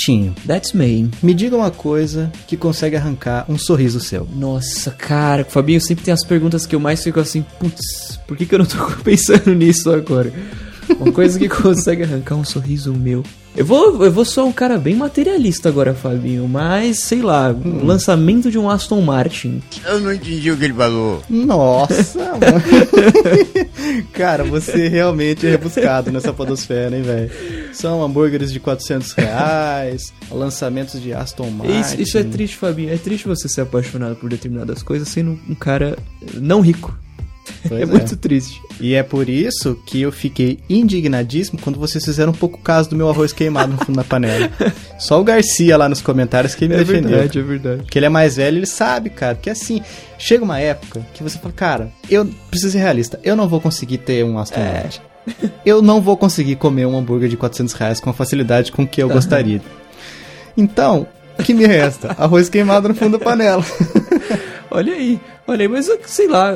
Vitinho, That's me. me diga uma coisa que consegue arrancar um sorriso seu. Nossa, cara, o Fabinho sempre tem as perguntas que eu mais fico assim, putz, por que, que eu não tô pensando nisso agora? Uma coisa que consegue arrancar um sorriso meu. Eu vou, eu vou só um cara bem materialista agora, Fabinho, mas sei lá, o lançamento de um Aston Martin. Eu não entendi o que ele falou. Nossa, mano. Cara, você realmente é rebuscado nessa podosfera, hein, velho? São hambúrgueres de 400 reais, lançamentos de Aston Martin. Isso, isso é triste, Fabinho. É triste você ser apaixonado por determinadas coisas sendo um cara não rico. Pois é, muito triste. E é por isso que eu fiquei indignadíssimo quando vocês fizeram um pouco caso do meu arroz queimado no fundo da panela. Só o Garcia lá nos comentários que me É defendeu. verdade, é verdade. Porque ele é mais velho, ele sabe, cara. Que assim, chega uma época que você fala, cara, eu preciso ser realista, eu não vou conseguir ter um Aston É. Martin. Eu não vou conseguir comer um hambúrguer de 400 reais com a facilidade com que eu gostaria. Então, o que me resta? Arroz queimado no fundo da panela. Olha aí, olha aí, mas sei lá,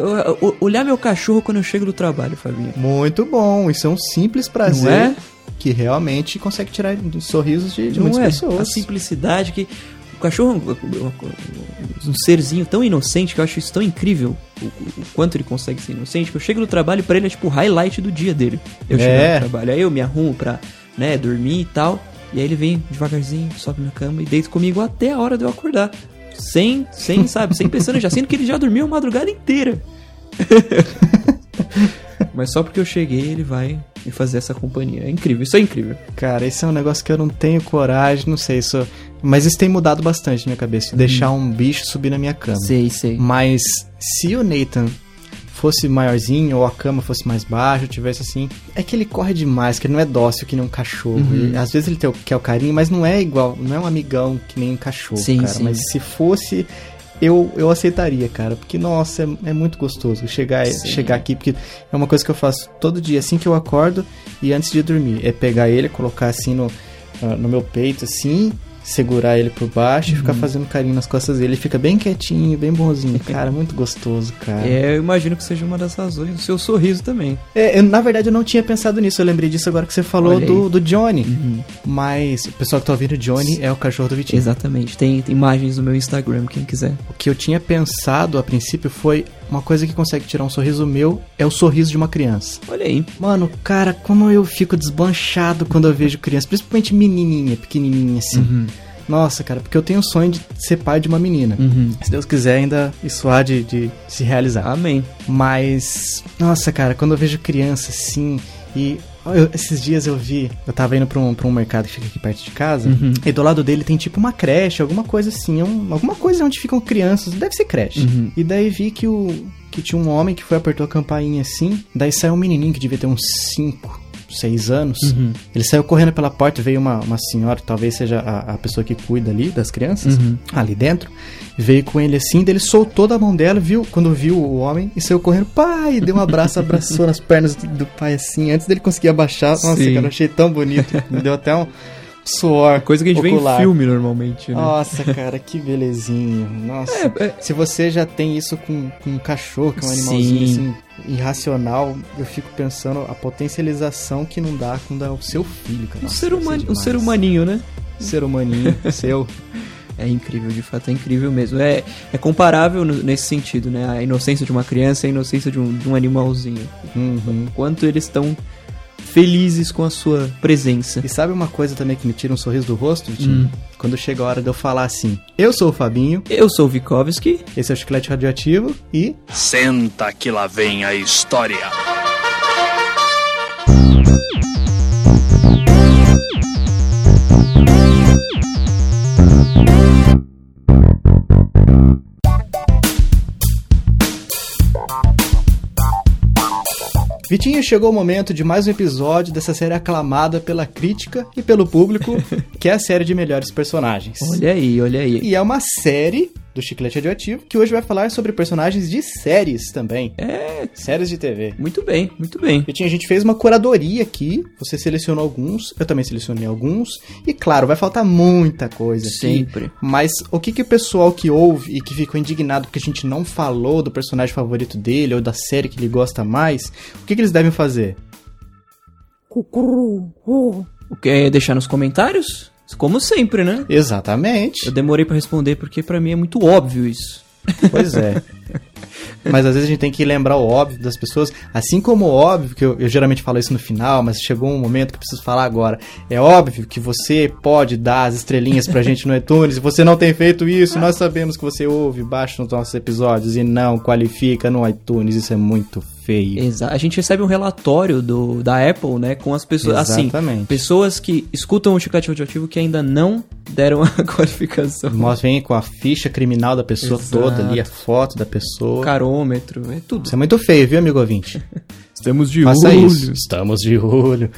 olhar meu cachorro quando eu chego do trabalho, Fabinho. Muito bom, isso é um simples prazer Não é? que realmente consegue tirar sorrisos de, de muitas é? pessoas. A simplicidade que. O cachorro é um- um serzinho tão inocente que eu acho isso tão incrível. O, o- quanto ele consegue ser inocente. Que eu chego no trabalho pra ele é tipo o highlight do dia dele. Eu chego É. no trabalho. Aí eu me arrumo pra né, dormir e tal. E aí ele vem devagarzinho, sobe na cama e deita comigo até a hora de eu acordar. Sem, sem, sabe, sem pensando já, sendo que ele já dormiu a madrugada inteira. Mas só porque eu cheguei, ele vai me fazer essa companhia. É incrível, isso é incrível. Cara, esse é um negócio que eu não tenho coragem, não sei, isso... mas isso tem mudado bastante na minha cabeça, de deixar um bicho subir na minha cama. Sei, sei. Mas se o Nathan fosse maiorzinho ou a cama fosse mais baixa, tivesse assim, é que ele corre demais, que ele não é dócil que nem um cachorro. Uhum. E, às vezes ele tem, quer o carinho, mas não é igual, não é um amigão que nem um cachorro, Sim, cara. sim. Mas se fosse eu, eu aceitaria, cara, porque nossa, é, é muito gostoso chegar Sim. chegar aqui, porque é uma coisa que eu faço todo dia assim que eu acordo e antes de dormir, é pegar ele, colocar assim no ah, no meu peito assim, segurar ele por baixo e Uhum. ficar fazendo carinho nas costas dele. Ele fica bem quietinho, bem bonzinho. Cara, muito gostoso, cara. É. É, eu imagino que seja uma das razões do seu sorriso também. eu, na verdade, eu não tinha pensado nisso. Eu lembrei disso agora que você falou do, do Johnny. Mas o pessoal que tá ouvindo, Johnny é o cachorro do Vitinho. Exatamente. Tem, tem imagens no meu Instagram, quem quiser. O que eu tinha pensado a princípio foi uma coisa que consegue tirar um sorriso meu é o sorriso de uma criança. Olha aí. Mano, cara, como eu fico desbanchado quando eu vejo criança, principalmente menininha, pequenininha assim. Nossa, cara, porque eu tenho o sonho de ser pai de uma menina. Uhum. Se Deus quiser, ainda isso há de, de se realizar. Amém. Mas, nossa, cara, quando eu vejo criança assim, e eu- esses dias eu vi, eu tava indo pra um, pra um mercado que fica aqui perto de casa, Uhum. e do lado dele tem tipo uma creche, alguma coisa assim, um- alguma coisa onde ficam crianças, deve ser creche. Uhum. E daí vi que o que tinha um homem que foi apertou a campainha assim, daí saiu um menininho que devia ter uns 5, 6 anos. Uhum. Ele saiu correndo pela porta, veio uma, uma senhora, talvez seja a, a pessoa que cuida ali das crianças, Uhum. ali dentro. Veio com ele assim, ele soltou da mão dela, viu quando viu o homem e saiu correndo, pai, deu um abraço, abraçou nas pernas do, do pai assim, antes dele conseguir abaixar. Nossa, Sim. cara, eu achei tão bonito. Me deu até um suor. Coisa que a gente ocular. vê em filme normalmente, né? Nossa, cara, que belezinha. Nossa. É, é- Se você já tem isso com, com um cachorro, que é um animalzinho Sim. assim, irracional, eu fico pensando a potencialização que não dá quando é o seu filho, cara. um, Nossa, ser ser humano, um ser humaninho, né? Ser humaninho, seu. É incrível, de fato, é incrível mesmo. É, é comparável no- nesse sentido, né? A inocência de uma criança e a inocência de um, de um animalzinho. Uhum. Quanto eles estão felizes com a sua presença. E sabe uma coisa também que me tira um sorriso do rosto, Vitinho? Hum. Quando chega a hora de eu falar assim: Eu sou o Fabinho, Eu sou o Vikovski. esse é o Chiclete Radioativo e. Senta que lá vem a história. Vitinho, chegou o momento de mais um episódio dessa série aclamada pela crítica e pelo público, que é a série de melhores personagens. Olha aí, olha aí. E é uma série do Chiclete Radioativo que hoje vai falar sobre personagens de séries também. É, Séries de TV. muito bem, muito bem. Vitinho, a gente fez uma curadoria aqui. Você selecionou alguns, eu também selecionei alguns. E claro, vai faltar muita coisa aqui. Sempre. Mas o que, que o pessoal que ouve e que ficou indignado porque a gente não falou do personagem favorito dele ou da série que ele gosta mais, o que, que eles devem fazer? O que é deixar nos comentários? Como sempre, né? Exatamente. Eu demorei pra responder porque pra mim é muito óbvio isso. Pois é. Mas às vezes a gente tem que lembrar o óbvio das pessoas, assim como o óbvio, que eu, eu, geralmente falo isso no final, mas chegou um momento que eu preciso falar agora. É óbvio que você pode dar as estrelinhas pra gente no iTunes, você não tem feito isso, nós sabemos que você ouve, baixa os nossos episódios e não qualifica no iTunes, isso é muito feio. Exato. A gente recebe um relatório do, da Apple, né, com as pessoas, assim, Exatamente. assim, pessoas que escutam o Chiclete Radioativo que ainda não deram a qualificação. Nós vem com a ficha criminal da pessoa Exato. toda ali, a foto da pessoa. Carômetro, é tudo. Isso é muito feio, viu, amigo ouvinte? Estamos de Faça olho. isso. Estamos de olho.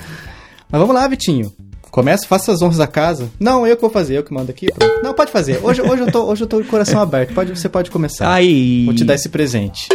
Mas vamos lá, Vitinho. Começa, faça as honras da casa. Não, eu que vou fazer, eu que mando aqui. Pronto. Não, pode fazer. Hoje, hoje, eu, tô, hoje eu tô de coração aberto. Pode, você pode começar. Aí. Vou te dar esse presente.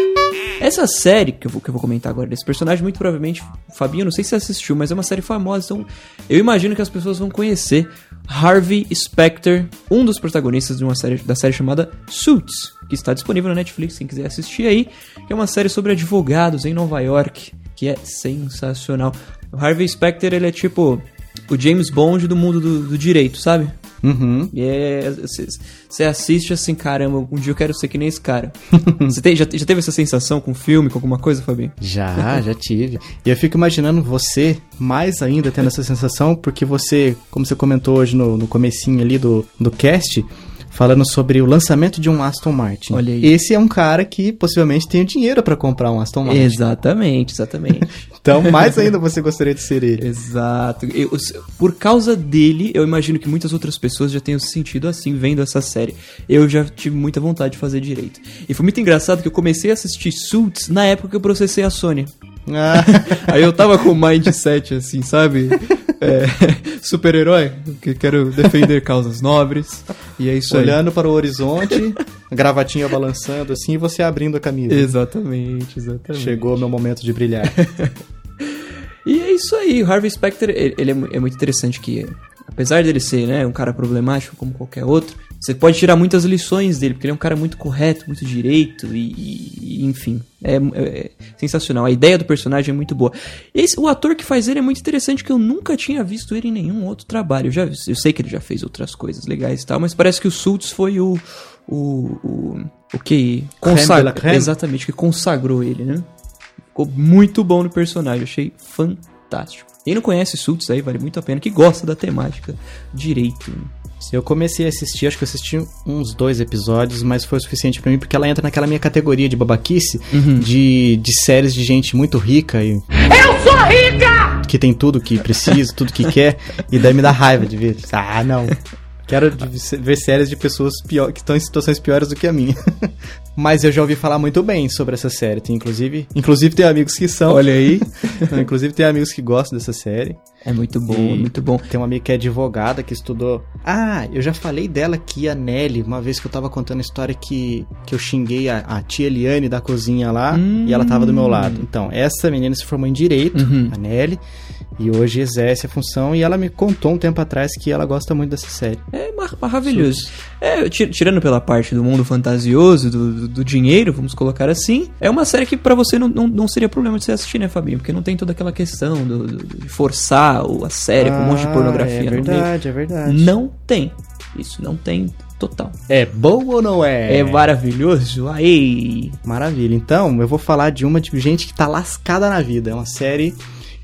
Essa série que eu, vou, que eu vou comentar agora desse personagem, muito provavelmente, Fabinho, não sei se você assistiu, mas é uma série famosa, então eu imagino que as pessoas vão conhecer Harvey Specter, um dos protagonistas de uma série da série chamada Suits, que está disponível na Netflix, quem quiser assistir aí, que é uma série sobre advogados em Nova York, que é sensacional. O Harvey Specter, ele é tipo o James Bond do mundo do, do direito, sabe? Uhum. E é. Você assiste assim, caramba, um dia eu quero ser que nem esse cara. Você tem, já, já teve essa sensação com filme, com alguma coisa, Fabinho? Já, já tive. E eu fico imaginando você mais ainda tendo essa sensação, porque você, como você comentou hoje no, no comecinho ali do, do cast, falando sobre o lançamento de um Aston Martin. Olha aí. Esse é um cara que possivelmente tem dinheiro para comprar um Aston Martin. Exatamente, exatamente. Então, mais ainda você gostaria de ser ele. Exato. Eu- por causa dele, eu imagino que muitas outras pessoas já tenham se sentido assim vendo essa série. Eu já tive muita vontade de fazer direito. E foi muito engraçado que eu comecei a assistir Suits na época que eu processei a Sony. Ah, Aí eu tava com o mindset assim, sabe? É, Super-herói, que quero defender causas nobres. E é isso aí. olhando para o horizonte, gravatinha balançando assim e você abrindo a camisa. Exatamente, exatamente. Chegou o meu momento de brilhar. E é isso aí, o Harvey Specter, ele, é, é muito interessante que, apesar dele ser né, um cara problemático como qualquer outro, você pode tirar muitas lições dele, porque ele é um cara muito correto, muito direito, e, e- enfim, é, é sensacional. A ideia do personagem é muito boa. Esse, o ator que faz ele é muito interessante, que eu nunca tinha visto ele em nenhum outro trabalho. Eu, já, eu sei que ele já fez outras coisas legais e tal, mas parece que o Suits foi o... O, o, o que consagrou, exatamente, que consagrou ele, né? Ficou muito bom no personagem, achei fantástico. Quem não conhece Suits aí, vale muito a pena, que gosta da temática direito. Eu comecei a assistir, acho que eu assisti uns dois episódios, mas foi o suficiente pra mim porque ela entra naquela minha categoria de babaquice de, de séries de gente muito rica e. Eu sou rica! Que tem tudo que precisa, tudo que quer, e daí me dá raiva de ver. Ah, não. Quero ver séries de pessoas pior, que estão em situações piores do que a minha. Mas eu já ouvi falar muito bem sobre essa série. Tem, inclusive, inclusive tem amigos que são. Olha aí. inclusive tem amigos que gostam dessa série. É muito bom, E muito bom. Tem uma amiga que é advogada que estudou. Ah, eu já falei dela aqui, a Nelly, uma vez que eu tava contando a história que, que eu xinguei a, a tia Eliane da cozinha lá Hum. e ela tava do meu lado. Então, essa menina se formou em direito, Uhum. a Nelly, e hoje exerce a função. E ela me contou um tempo atrás que ela gosta muito dessa série. É mar- maravilhoso. É, ti- tirando pela parte do mundo fantasioso, do, do- do dinheiro, vamos colocar assim, é uma série que pra você não, não, não seria problema de você assistir, né, Fabinho? Porque não tem toda aquela questão do, de forçar a série com um monte de Ah, pornografia É verdade, é verdade. Não tem. Isso não tem total. É bom ou não é? É, maravilhoso? Aí. Maravilha. Então, eu vou falar de uma de gente que tá lascada na vida. É uma série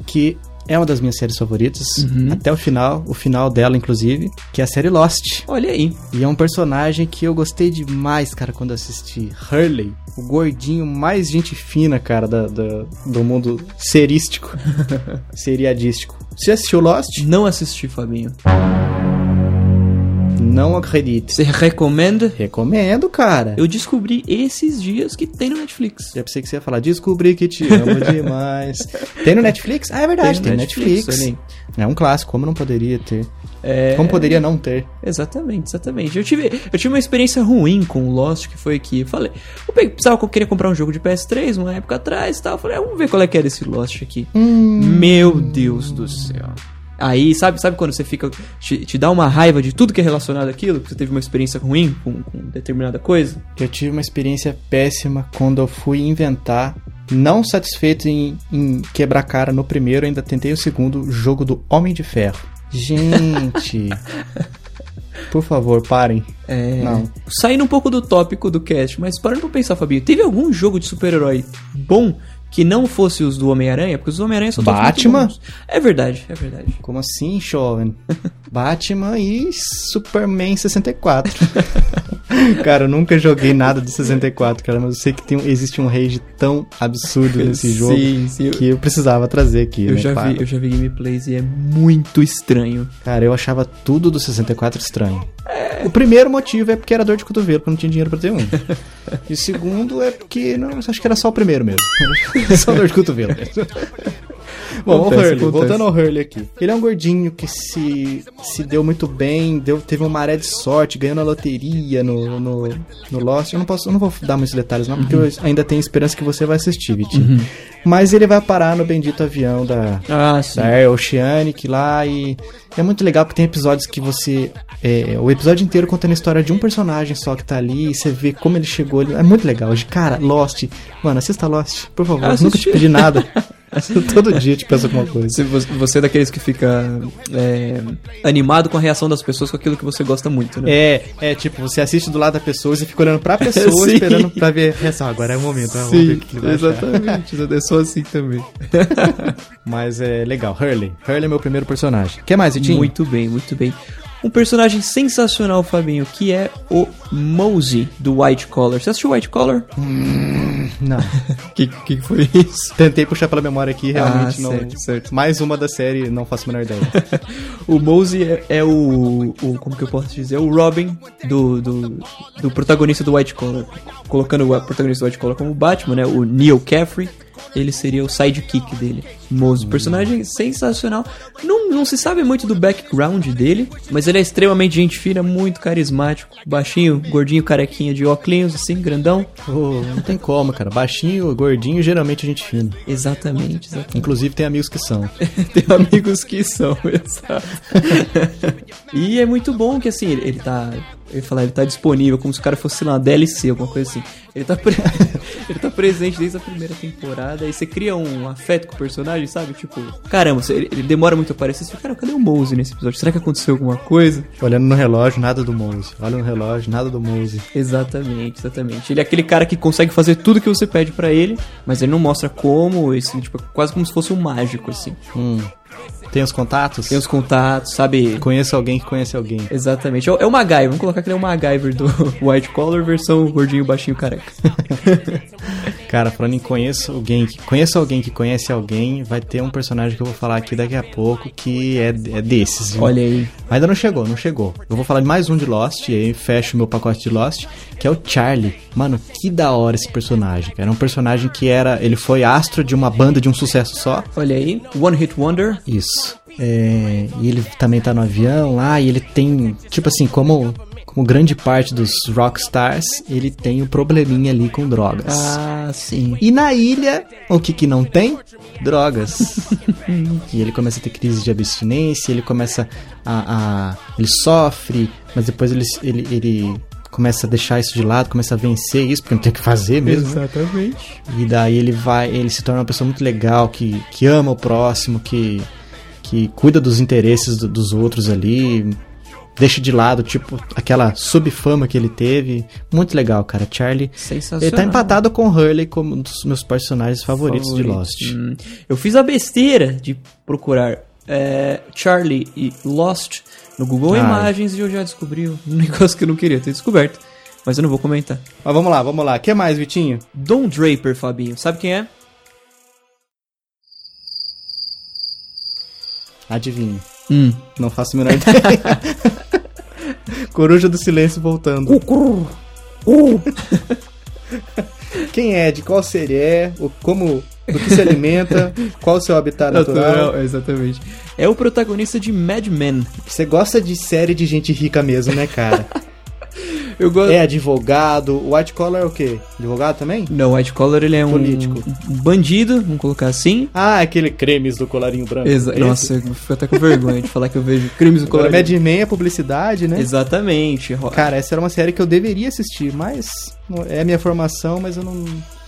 que é uma das minhas séries favoritas. Uhum. Até o final, o final dela, inclusive, que é a série Lost. Olha aí. E é um personagem que eu gostei demais, cara, quando assisti. Hurley, o gordinho mais gente fina, cara, da, da- do mundo serístico. seriadístico. Você assistiu Lost? Não assisti, Fabinho. Não acredite. Você recomenda? Recomendo, cara. Eu descobri esses dias que tem no Netflix. Já pensei que você ia falar, descobri que te amo demais. Tem no Netflix? Ah, é verdade, tem, no no Netflix. aí. É um clássico, como não poderia ter? É... Como poderia não ter? Exatamente, exatamente. Eu tive, eu tive uma experiência ruim com o Lost, que foi que eu falei, eu precisava, eu queria comprar um jogo de PS3 uma época atrás e tal. Eu falei, ah, vamos ver qual é que é desse Lost aqui. Meu Deus do céu. Aí, sabe, sabe quando você fica. Te, te dá uma raiva de tudo que é relacionado àquilo? Que você teve uma experiência ruim com, com determinada coisa? Eu tive uma experiência péssima quando eu fui inventar, não satisfeito em, em quebrar cara no primeiro, ainda tentei o segundo, jogo do Homem de Ferro. Gente. Por favor, parem. É, Não. Saindo um pouco do tópico do cast, mas parando pra pensar, Fabinho, teve algum jogo de super-herói bom que não fosse os do Homem-Aranha? Porque os do Homem-Aranha são todos muito Batman? É verdade, é verdade. Como assim, jovem? Batman e Superman 64. cara, eu nunca joguei nada do 64, cara, mas eu sei que tem, existe um rage tão absurdo nesse jogo Sim, sim. Que eu precisava trazer aqui. eu né, já claro. vi, eu já vi gameplays e é muito estranho. Cara, eu achava tudo do 64 estranho. O primeiro motivo é porque era dor de cotovelo, porque eu não tinha dinheiro pra ter um. E o segundo é porque, não, acho que era só o primeiro mesmo. só dor de cotovelo. Bom, o Hurley, voltando ao Hurley aqui. Ele é um gordinho que se, se deu muito bem, deu, teve uma maré de sorte, ganhou na loteria no, no, no Lost. Eu não, posso, eu não vou dar muitos detalhes, não, porque Uhum. eu ainda tenho esperança que você vai assistir, Vitinho. Mas ele vai parar no bendito avião da, Ah, sim. da Air Oceanic lá e é muito legal porque tem episódios que você é, o episódio inteiro contando a história de um personagem só que tá ali e você vê como ele chegou ali. é muito legal cara Lost mano assista Lost por favor Ah, nunca te pedi nada todo dia te peço alguma coisa Se você é daqueles que fica é, animado com a reação das pessoas com aquilo que você gosta muito, né? é, é tipo, você assiste do lado da pessoa e fica olhando pra pessoa Sim. esperando pra ver a reação. Agora é o momento, vamos ver o que exatamente. Eu sou assim também. Mas é legal, Hurley. Hurley é meu primeiro personagem. Quer mais, Vitinho? Muito bem, muito bem. Um personagem sensacional, Fabinho, que é o Mosey do White Collar. Você assistiu White Collar? Não. Que que foi isso? Tentei puxar pela memória aqui, realmente Ah, não. certo, certo. Mais uma da série, não faço a menor ideia. O Mosey é, é o, o. Como que eu posso dizer? É o Robin do, do, do protagonista do White Collar. Colocando o protagonista do White Collar como Batman, né? O Neil Caffrey. Ele seria o sidekick dele. Mosey, personagem sensacional. Não, não se sabe muito do background dele, mas ele é extremamente gente fina, muito carismático. Baixinho, gordinho, carequinha de óculos, assim, grandão. Pô, não tem como, cara. Baixinho, gordinho, geralmente gente fina. Exatamente, exatamente. Inclusive tem amigos que são. Tem amigos que são, exato. e é muito bom que assim, ele, ele tá. Ia falar, ele tá disponível como se o cara fosse lá, uma DLC, alguma coisa assim. Ele tá, pre- ele tá presente desde a primeira temporada e você cria um afeto com o personagem, sabe? Tipo, caramba, ele, ele demora muito a aparecer. Você fica, cara, cadê o Mose nesse episódio? Será que aconteceu alguma coisa? Olhando no relógio, nada do Mose. Olha no relógio, nada do Mose. Exatamente, exatamente. Ele é aquele cara que consegue fazer tudo que você pede pra ele, mas ele não mostra como, esse, tipo, quase como se fosse um mágico, assim. Hum. Tem os contatos? Tem os contatos, sabe? Conheço alguém que conhece alguém. Exatamente. É o, é MacGyver. Vamos colocar que ele é o MacGyver do White Collar versão gordinho, baixinho, careca. Cara, falando em conheço alguém que conheço alguém que conhece alguém, vai ter um personagem que eu vou falar aqui daqui a pouco que é, é desses. viu? Olha aí. Ainda não chegou, não chegou. Eu vou falar de mais um de Lost, e aí fecho o meu pacote de Lost, que é o Charlie. Mano, que da hora esse personagem. Era um personagem que era. Ele foi astro de uma banda de um sucesso só. Olha aí. One Hit Wonder. Isso. É, e ele também tá no avião lá, e ele tem. Tipo assim, como. Como grande parte dos rockstars, ele tem um probleminha ali com drogas. Ah, sim. E na ilha, o que que não tem? Drogas. e ele começa a ter crise de abstinência, ele começa a... a- ele sofre, mas depois ele, ele, ele começa a deixar isso de lado, começa a vencer isso, porque não tem o que fazer mesmo. né? Exatamente. E daí ele vai, ele se torna uma pessoa muito legal, que, que ama o próximo, que, que cuida dos interesses do- dos outros ali, deixa de lado, tipo, aquela subfama que ele teve. Muito legal, cara. Charlie Sensacional. ele tá empatado com o Hurley como um dos meus personagens favoritos de Favorito. Lost. Hum, eu fiz a besteira de procurar é, Charlie e Lost no Google Ah. Imagens e eu já descobri um negócio que eu não queria ter descoberto. Mas eu não vou comentar. Mas vamos lá, vamos lá. O que mais, Vitinho? Don Draper, Fabinho. Sabe quem é? Adivinha. Hum. Não faço a menor ideia. Coruja do Silêncio voltando. Quem é? De qual série é? O, como, do que se alimenta? Qual o seu habitat natural? exatamente. É o protagonista de Mad Men. Você gosta de série de gente rica mesmo, né, cara? Eu gosto. é advogado. O White Collar é o quê? Advogado também? Não, White Collar ele é um, Político. um bandido, vamos colocar assim. Ah, aquele cremes do colarinho branco. Exa Esse? Nossa, eu fico até com vergonha de falar que eu vejo crimes do Agora, colorido. Mad Men é publicidade, né? Exatamente. Ro- Cara, essa era uma série que eu deveria assistir, mas é a minha formação, mas eu não.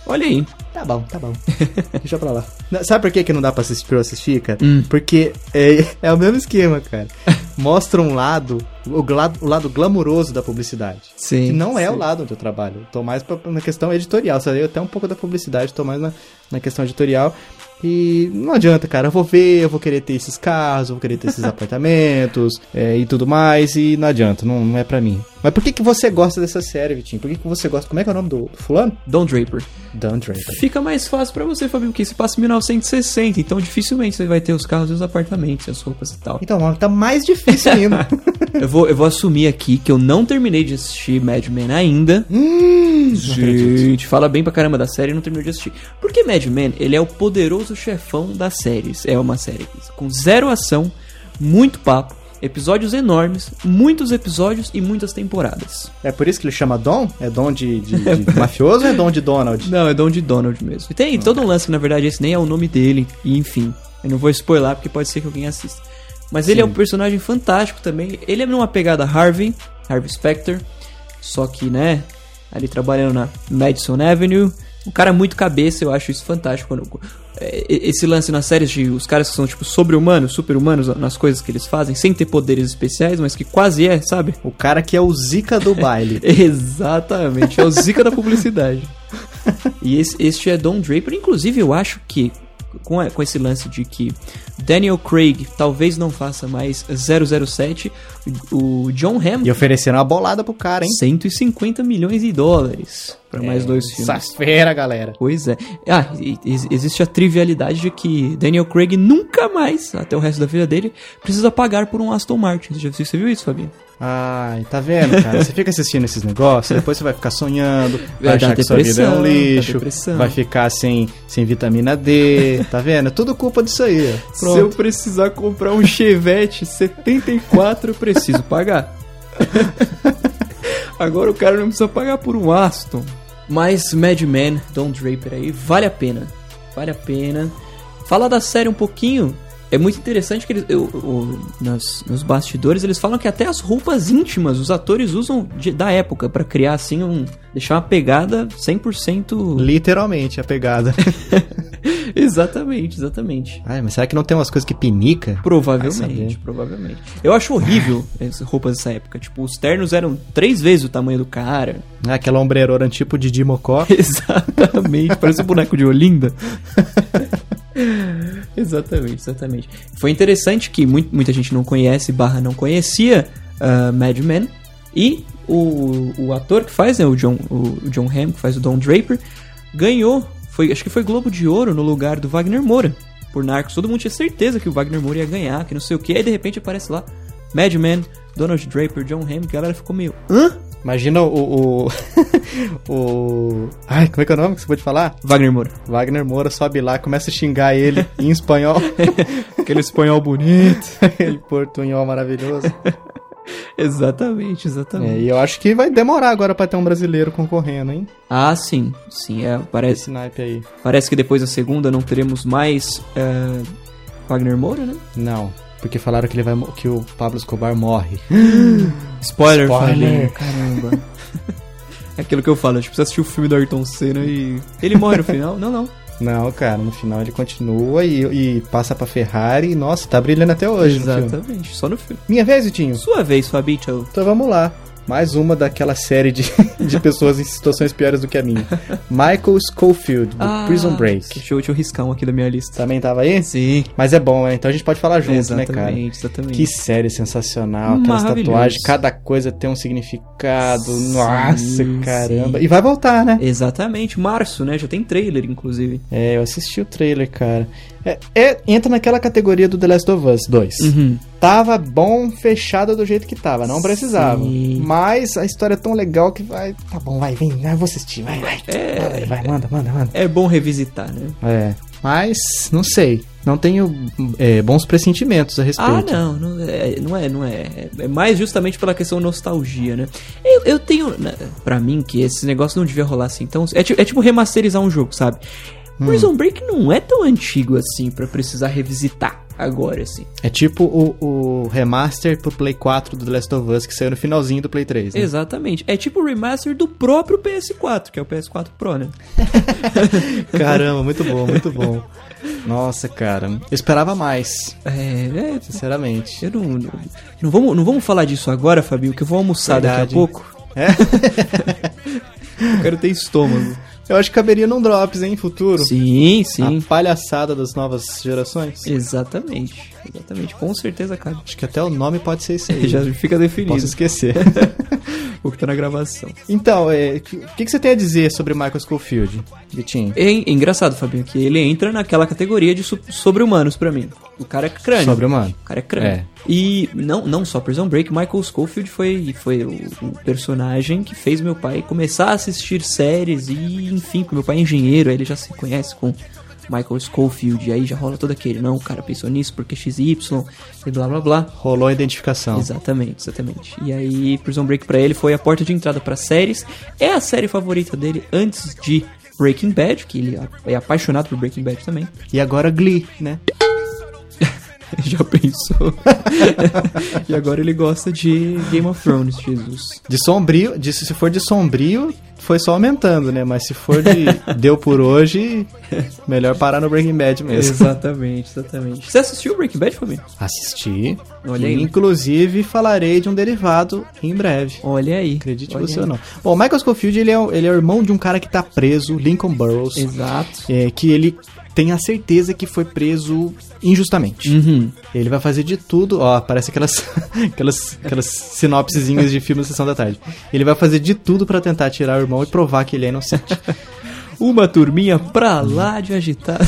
Olha aí. Tá bom, tá bom. Deixa pra lá. Sabe por que, que não dá pra assistir, pra eu assistir, cara? Hum. Porque é, é o mesmo esquema, cara. Mostra um lado, o, o lado glamuroso da publicidade. Sim. Que não é sim. o lado onde eu trabalho. Tô mais pra- na questão editorial. Saiu até um pouco da publicidade, tô mais na, na questão editorial. E não adianta, cara. Eu vou ver, eu vou querer ter esses carros, eu vou querer ter esses apartamentos é, e tudo mais. E não adianta, não, não é pra mim. Mas por que, que você gosta dessa série, Vitinho? Por que, que você gosta? Como é que é o nome do, do fulano? Don Draper. Dan Draper. Fica mais fácil pra você, Fabinho, porque se passa em 1960, então dificilmente você vai ter os carros e os apartamentos, as roupas e tal. Então, tá mais difícil ainda. Eu vou, eu vou assumir aqui que eu não terminei de assistir Mad Men ainda. Hum, Gente, fala bem pra caramba da série e não terminou de assistir. Porque Mad Men, ele é o poderoso chefão das séries. É uma série com zero ação, muito papo, episódios enormes, muitos episódios e muitas temporadas. É por isso que ele chama Dom? É Dom de, de- de mafioso ou é Dom de Donald? Não, é Don de Donald mesmo. E tem todo um lance que, na verdade, esse nem é o nome dele. E, enfim, eu não vou spoiler porque pode ser que alguém assista. Mas ele é um personagem fantástico também. Ele é numa pegada Harvey, Harvey Specter. Só que, né, ali trabalhando na Madison Avenue. Um cara muito cabeça, eu acho isso fantástico. Quando, é, esse lance nas séries de os caras que são, tipo, sobre-humanos, super-humanos nas coisas que eles fazem, sem ter poderes especiais, mas que quase é, sabe? O cara que é o Zika do baile. Exatamente, é o zica da publicidade. E esse, este é Don Draper, inclusive eu acho que com, com esse lance de que Daniel Craig talvez não faça mais 007, o o John Hamm E ofereceram uma bolada pro cara, hein? 150 milhões de dólares para mais dois filmes. Sexta-feira, galera. Pois é. Ah, existe a trivialidade de que Daniel Craig nunca mais, até o resto da vida dele, precisa pagar por um Aston Martin. Você, já, você viu isso, Fabinho? Ai, tá vendo, cara? Você fica assistindo esses negócios, depois você vai ficar sonhando, vai Vai dar achar que sua vida é um dá lixo, vai ficar sem, sem vitamina D, tá vendo? É tudo culpa disso aí. ó. Se eu Pronto. precisar comprar um Chevette 74, eu preciso pagar. Agora o cara não precisa pagar por um Aston. Mas Mad Men, Don Draper aí, vale a pena. Vale a pena. Falar da série um pouquinho. É muito interessante que eles, eu- eu- nas- nos bastidores eles falam que até as roupas íntimas os atores usam de- da época pra criar assim um. deixar uma pegada 100%. Literalmente a pegada. exatamente, exatamente. Ai, mas será que não tem umas coisas que pinica? Provavelmente, provavelmente. Eu acho horrível as roupas dessa época. Tipo, os ternos eram três vezes o tamanho do cara. Ah, aquela ombreirona tipo Didi Mocó. Exatamente. Parece um boneco de Olinda. exatamente, exatamente. Foi interessante que muita gente não conhece, barra não conhecia ah, Mad Men. E o, o ator que faz, né, o John, o John Hamm, que faz o Don Draper, ganhou, foi, acho que foi Globo de Ouro no lugar do Wagner Moura, por Narcos. Todo mundo tinha certeza que o Wagner Moura ia ganhar, que não sei o que. Aí de repente aparece lá, Mad Men, Donald Draper, John Hamm, a galera ficou meio... Hã? Imagina o, o. o. Ai, como é que é o nome que você pode falar? Wagner Moura. Wagner Moura sobe lá, começa a xingar ele em espanhol. Aquele espanhol bonito. Aquele portunhol maravilhoso. Exatamente, É, exatamente. e eu acho que vai demorar agora pra ter um brasileiro concorrendo, hein? Ah, sim. Sim, é, parece, Esse naipe aí. parece que depois da segunda não teremos mais é, Wagner Moura, né? Não. Porque falaram que, ele vai, que o Pablo Escobar morre. Spoiler, Spoiler. Fabinho. Caramba. é aquilo que eu falo, a gente precisa assistir o filme do Ayrton Senna e... Ele morre no final? Não, não. Não, cara, no final ele continua e, e passa pra Ferrari e, nossa, tá brilhando até hoje no. Exatamente, só no filme. Minha vez, Vitinho? Sua vez, Fabito. Então vamos lá. Mais uma daquela série de, de pessoas em situações piores do que a minha. Michael Schofield, do Prison Break. Deixa eu, deixa eu riscar um aqui da minha lista. Também tava aí? Sim. Mas é bom, né? Então a gente pode falar junto, né, cara? exatamente, exatamente. Que série sensacional, aquelas tatuagens, cada coisa tem um significado. Sim, Nossa, caramba. sim. E vai voltar, né? Exatamente, março, né? Já tem trailer, inclusive. É, eu assisti o trailer, cara. É, é- entra naquela categoria do The Last of Us 2. Uhum. Tava bom, fechado do jeito que tava, não precisava. Sim. Mas a história é tão legal que vai. Tá bom, vai, vem, eu vou assistir, vai, vai. É. Vai, vai, manda, manda, manda. É bom revisitar, né? É. Mas, não sei. Não tenho é, bons pressentimentos a respeito. Ah, não, não é, não é, não é. É mais justamente pela questão nostalgia, né? Eu, eu tenho, né, pra mim, que esse negócio não devia rolar assim. Então, é, é tipo remasterizar um jogo, sabe? Prison Break não é tão antigo assim pra precisar revisitar agora, assim. É tipo o, o remaster pro Play 4 do The Last of Us que saiu no finalzinho do Play 3. Né? Exatamente. É tipo o remaster do próprio PS4, que é o PS4 Pro, né? Caramba, muito bom, muito bom. Nossa, cara. Eu esperava mais, É, é sinceramente. eu não, não, não vamos, não vamos falar disso agora, Fabio, que eu vou almoçar daqui Verdade. a pouco. É? Eu quero ter estômago. Eu acho que caberia num Drops, hein, futuro. Sim, sim. A palhaçada das novas gerações. Exatamente. Exatamente. Com certeza, cara. Acho que até o nome pode ser isso aí. Já fica definido Posso esquecer. o que tá na gravação. então, é, o que, que que você tem a dizer sobre Michael Schofield, Vitinho? É, en- engraçado, Fabinho, que ele entra naquela categoria de sobre-humanos pra mim. O cara é crânio. Sobre o cara é crânio. É. E não, não só Prison Break, Michael Schofield foi, foi o, o personagem que fez meu pai começar a assistir séries e, enfim, meu pai é engenheiro, ele já se conhece com Michael Schofield, e aí já rola todo aquele, não, o cara pensou nisso porque XY e blá blá blá. Rolou a identificação. Exatamente, exatamente. E aí Prison Break pra ele foi a porta de entrada pra séries. É a série favorita dele antes de Breaking Bad, que ele é apaixonado por Breaking Bad também. E agora Glee, né? Já pensou? e agora ele gosta de Game of Thrones, Jesus. De sombrio, de, se for de sombrio, foi só aumentando, né? Mas se for de deu por hoje, melhor parar no Breaking Bad mesmo. Exatamente, exatamente. Você assistiu Breaking Bad, Fabinho? Assisti. Olha aí. Inclusive, falarei de um derivado em breve. Olha aí. Acredite Olha você aí. ou não. Bom, o Michael Scofield, ele é, o- ele é o irmão de um cara que tá preso, Lincoln Burrows. Exato. é, que ele tem a certeza que foi preso injustamente. Uhum. Ele vai fazer de tudo, ó, parece aquelas aquelas, aquelas sinopsezinhas de filme da Sessão da Tarde. Ele vai fazer de tudo pra tentar tirar o irmão e provar que ele é inocente. Uma turminha pra lá de agitado.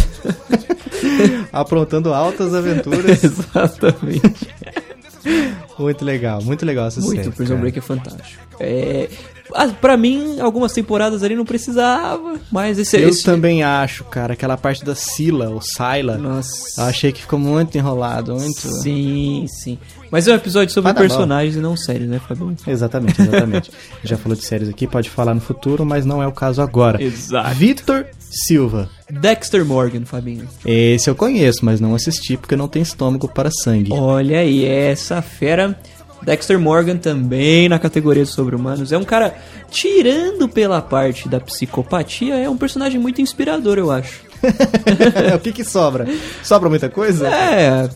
Aprontando altas aventuras. Exatamente. muito legal, muito legal essa série. Muito, Prison. Break é fantástico. É, ah, pra mim, algumas temporadas ali não precisava, mas esse, Eu esse... também acho, cara, aquela parte da Sila, ou Sila, Nossa. eu achei que ficou muito enrolado, muito... Sim, sim. Mas é um episódio sobre personagens e não séries, né, Fabinho? Exatamente, exatamente. Já falou de séries aqui, pode falar no futuro, mas não é o caso agora. Exato. Victor Silva. Dexter Morgan, Fabinho. Esse eu conheço, mas não assisti porque não tem estômago para sangue. Olha aí, essa fera. Dexter Morgan também na categoria de sobre-humanos. É um cara, tirando pela parte da psicopatia, é um personagem muito inspirador, eu acho. o que que sobra? Sobra muita coisa? É.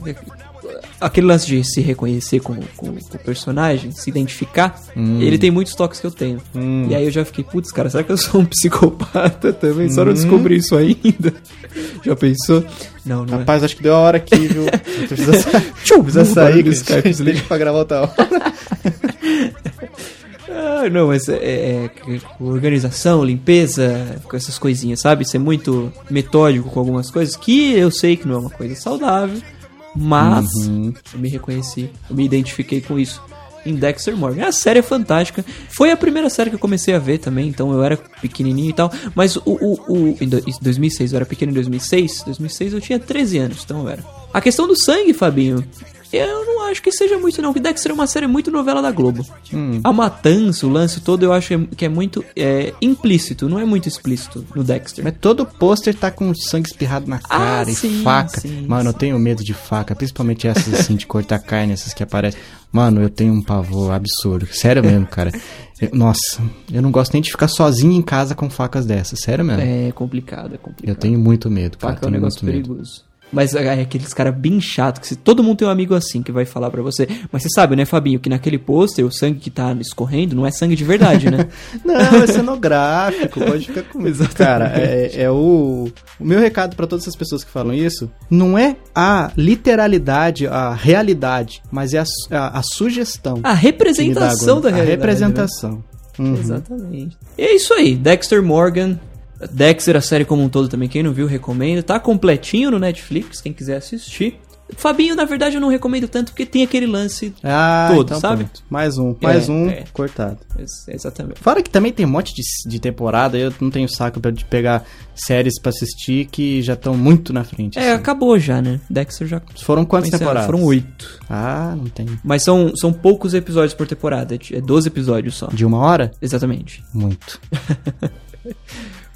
Aquele lance de se reconhecer com, com, com o personagem, se identificar, ele tem muitos toques que eu tenho. Hum. E aí eu já fiquei, putz, cara, será que eu sou um psicopata também? Só não descobri isso ainda. Já pensou? Não, não é. Rapaz, acho que deu a hora aqui, viu? Eu preciso sa- Tchum, precisa sair, do que Skype desliga. pra gravar outra hora. Ah, não, mas é, é- é organização, limpeza, com essas coisinhas, sabe? Ser muito metódico com algumas coisas, que eu sei que não é uma coisa saudável, mas Uhum. eu me reconheci, eu me identifiquei com isso. Em Dexter Morgan. A série é fantástica. Foi a primeira série que eu comecei a ver também, então eu era pequenininho e tal. Mas o. o, o em do- em 2006, eu era pequeno em 2006. 2006 eu tinha 13 anos, então eu era. A questão do sangue, Fabinho, eu não acho que seja muito, não. Que Dexter é uma série muito novela da Globo. Hum. A matança, o lance todo, eu acho que é muito é, implícito, não é muito explícito no Dexter. Mas todo pôster tá com sangue espirrado na cara e Ah, sim, faca. sim, Mano, eu sim. tenho medo de faca, principalmente essas assim de cortar carne, essas que aparecem. Mano, eu tenho um pavor absurdo. Sério mesmo, cara. Eu- nossa, eu não gosto nem de ficar sozinho em casa com facas dessas. Sério mesmo. É complicado, é complicado. Eu tenho muito medo, cara. Faca é um negócio muito medo. Mas é aqueles cara bem chato que se, todo mundo tem um amigo assim que vai falar pra você. Mas você sabe, né, Fabinho, que naquele pôster o sangue que tá escorrendo não é sangue de verdade, né? Não, é cenográfico, pode ficar com isso. Cara, é, é o. O meu recado pra todas essas pessoas que falam isso não é a literalidade, a realidade, mas é a, a, a sugestão. A representação da a realidade. né? representação. Uhum. Exatamente. E é isso aí, Dexter Morgan. Dexter, a série como um todo também, quem não viu, recomendo. Tá completinho no Netflix, quem quiser assistir. Fabinho, na verdade, eu não recomendo tanto porque tem aquele lance. Ah, Todo, então sabe? pronto. Mais um, mais É, um é. cortado. Ex- Exatamente. Fora que também tem um monte de, de temporada, eu não tenho saco pra de pegar séries pra assistir que já estão muito na frente. É, assim. acabou já, né? Dexter já. Foram quantas temporadas? Foram oito. Ah, não tem. Mas são, são poucos episódios por temporada. É 12 episódios só. De uma hora? Exatamente. Muito.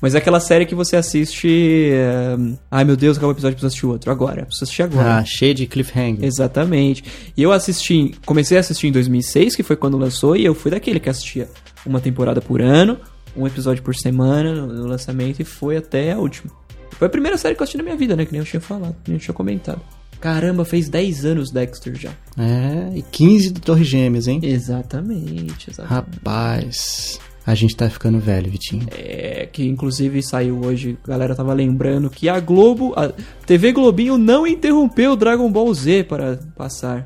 Mas é aquela série que você assiste. eh, Ai meu Deus, acabou o episódio, preciso assistir outro. Agora, preciso assistir agora. Ah, cheio de cliffhanger. Exatamente. E eu assisti, comecei a assistir em 2006, que foi quando lançou, e eu fui daquele que assistia uma temporada por ano, um episódio por semana no, no lançamento, e foi até a última. Foi a primeira série que eu assisti na minha vida, né? Que nem eu tinha falado, que nem eu tinha comentado. Caramba, fez 10 anos Dexter já. É, e 15 do Torre Gêmeas, hein? Exatamente, exatamente. Rapaz, a gente tá ficando velho, Vitinho. É, que inclusive saiu hoje, a galera tava lembrando que a Globo, a TV Globinho não interrompeu Dragon Ball Z para passar.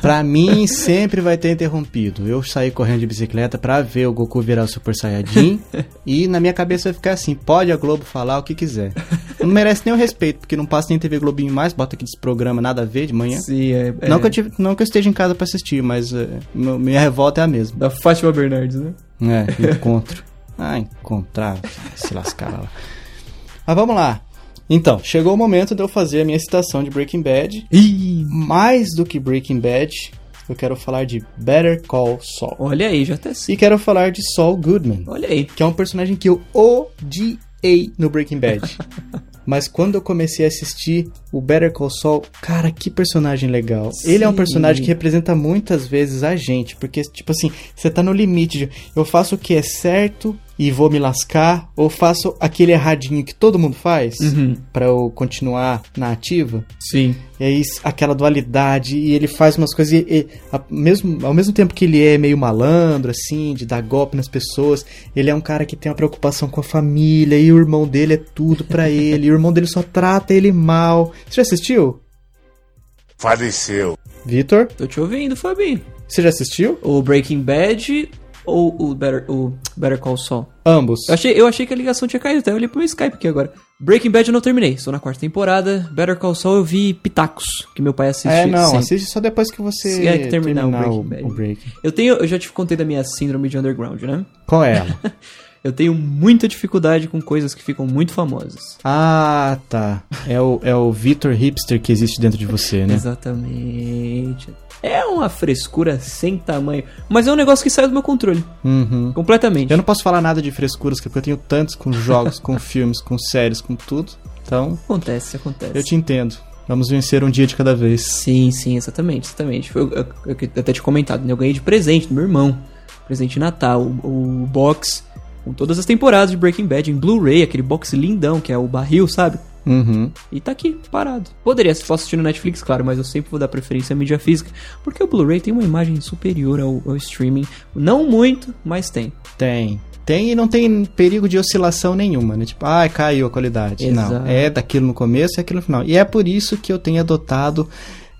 Pra mim, sempre vai ter interrompido. Eu saí correndo de bicicleta pra ver o Goku virar o Super Saiyajin. e na minha cabeça vai ficar assim: pode a Globo falar o que quiser. Não merece nem o respeito, porque não passa nem TV Globinho mais, bota aqueles programas nada a ver de manhã. Sim, é, é Não, que eu tive- não que eu esteja em casa pra assistir, mas é, minha revolta é a mesma. da Fátima Bernardes, né? É, encontro. Ah, encontrar, se lascar lá. Mas vamos lá. Então, chegou o momento de eu fazer a minha citação de Breaking Bad. Ih, Mais do que Breaking Bad, eu quero falar de Better Call Saul. olha aí, já até sei. E quero falar de Saul Goodman, Olha aí. que é um personagem que eu odiei no Breaking Bad. Mas quando eu comecei a assistir o Better Call Saul, cara, que personagem legal. Ele é um Sim. personagem que representa muitas vezes a gente, porque tipo assim, você tá no limite de eu faço o que é certo e vou me lascar, ou faço aquele erradinho que todo mundo faz Uhum. pra eu continuar na ativa. Sim. E aí, aquela dualidade, e ele faz umas coisas, e, e, a- mesmo, ao mesmo tempo que ele é meio malandro, assim, de dar golpe nas pessoas, ele é um cara que tem uma preocupação com a família, e o irmão dele é tudo pra ele, e o irmão dele só trata ele mal. Você já assistiu? Faleceu. Vitor, Tô te ouvindo, Fabinho. você já assistiu? O Breaking Bad ou o Better, o Better Call Saul? Ambos. Eu achei, eu achei que a ligação tinha caído, até olhei pro meu Skype aqui agora. Breaking Bad eu não terminei, estou na quarta temporada. Better Call Saul eu vi Pitacos, que meu pai assiste É, não, sempre. assiste só depois que você Se é que terminar o Breaking o, Bad. o Breaking. Eu tenho, eu já te contei da minha síndrome de underground, né? Qual é ela? Eu tenho muita dificuldade com coisas que ficam muito famosas. ah, tá. É o, é o Vitor Hipster que existe dentro de você, né? Exatamente. É uma frescura sem tamanho, mas é um negócio que sai do meu controle, Uhum. completamente. Eu não posso falar nada de frescuras, porque eu tenho tantos com jogos, com filmes, com séries, com tudo. Então, Acontece, acontece. eu te entendo. Vamos vencer um dia de cada vez. Sim, sim, exatamente, exatamente. Foi, eu, eu, eu até te comentado, né? Eu ganhei de presente do meu irmão. Presente de Natal, o, o box com todas as temporadas de Breaking Bad em Blu-ray, aquele box lindão que é o barril, sabe? Uhum. E tá aqui, parado. Poderia, se fosse assistir no Netflix, claro, mas eu sempre vou dar preferência à mídia física, porque o Blu-ray tem uma imagem superior ao, ao streaming. Não muito, mas tem. Tem. Tem e não tem perigo de oscilação nenhuma, né? Tipo, ai, caiu a qualidade. Exato. Não. É daquilo no começo e aquilo no final. E é por isso que eu tenho adotado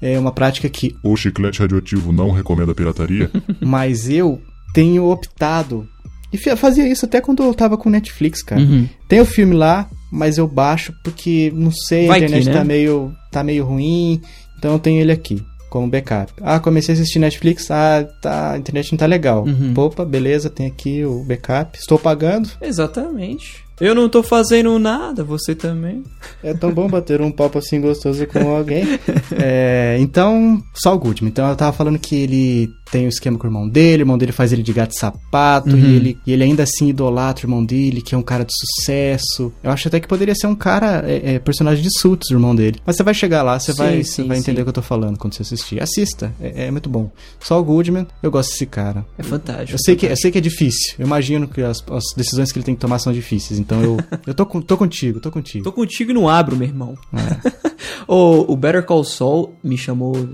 é, uma prática que. O chiclete radioativo não recomenda pirataria? Mas eu tenho optado. E fazia isso até quando eu tava com Netflix, cara. Uhum. Tem o filme lá, mas eu baixo porque, não sei, a Vai que, internet né? tá, meio, tá meio ruim, então eu tenho ele aqui, como backup. Ah, comecei a assistir Netflix, ah, tá, a internet não tá legal. Uhum. Opa, beleza, tem aqui o backup, estou pagando. Exatamente. Eu não tô fazendo nada, você também. É tão bom bater um papo assim gostoso com alguém. É, então, Saul Goodman. Então, eu tava falando que ele tem o esquema com o irmão dele, o irmão dele faz ele de gato e sapato, Uhum. e, ele, e ele ainda assim idolatra o irmão dele, que é um cara de sucesso. Eu acho até que poderia ser um cara, é, é, personagem de Suits, o irmão dele. Mas você vai chegar lá, você Sim, vai, sim, vai entender sim. o que eu tô falando quando você assistir. Assista, é, é muito bom. Saul Goodman, eu gosto desse cara. É fantástico. Eu sei, que, eu sei que é difícil. Eu imagino que as, as decisões que ele tem que tomar são difíceis. Então eu, eu tô, com- tô contigo, tô contigo. Tô contigo e não abro, meu irmão. É. o, o Better Call Saul me chamou,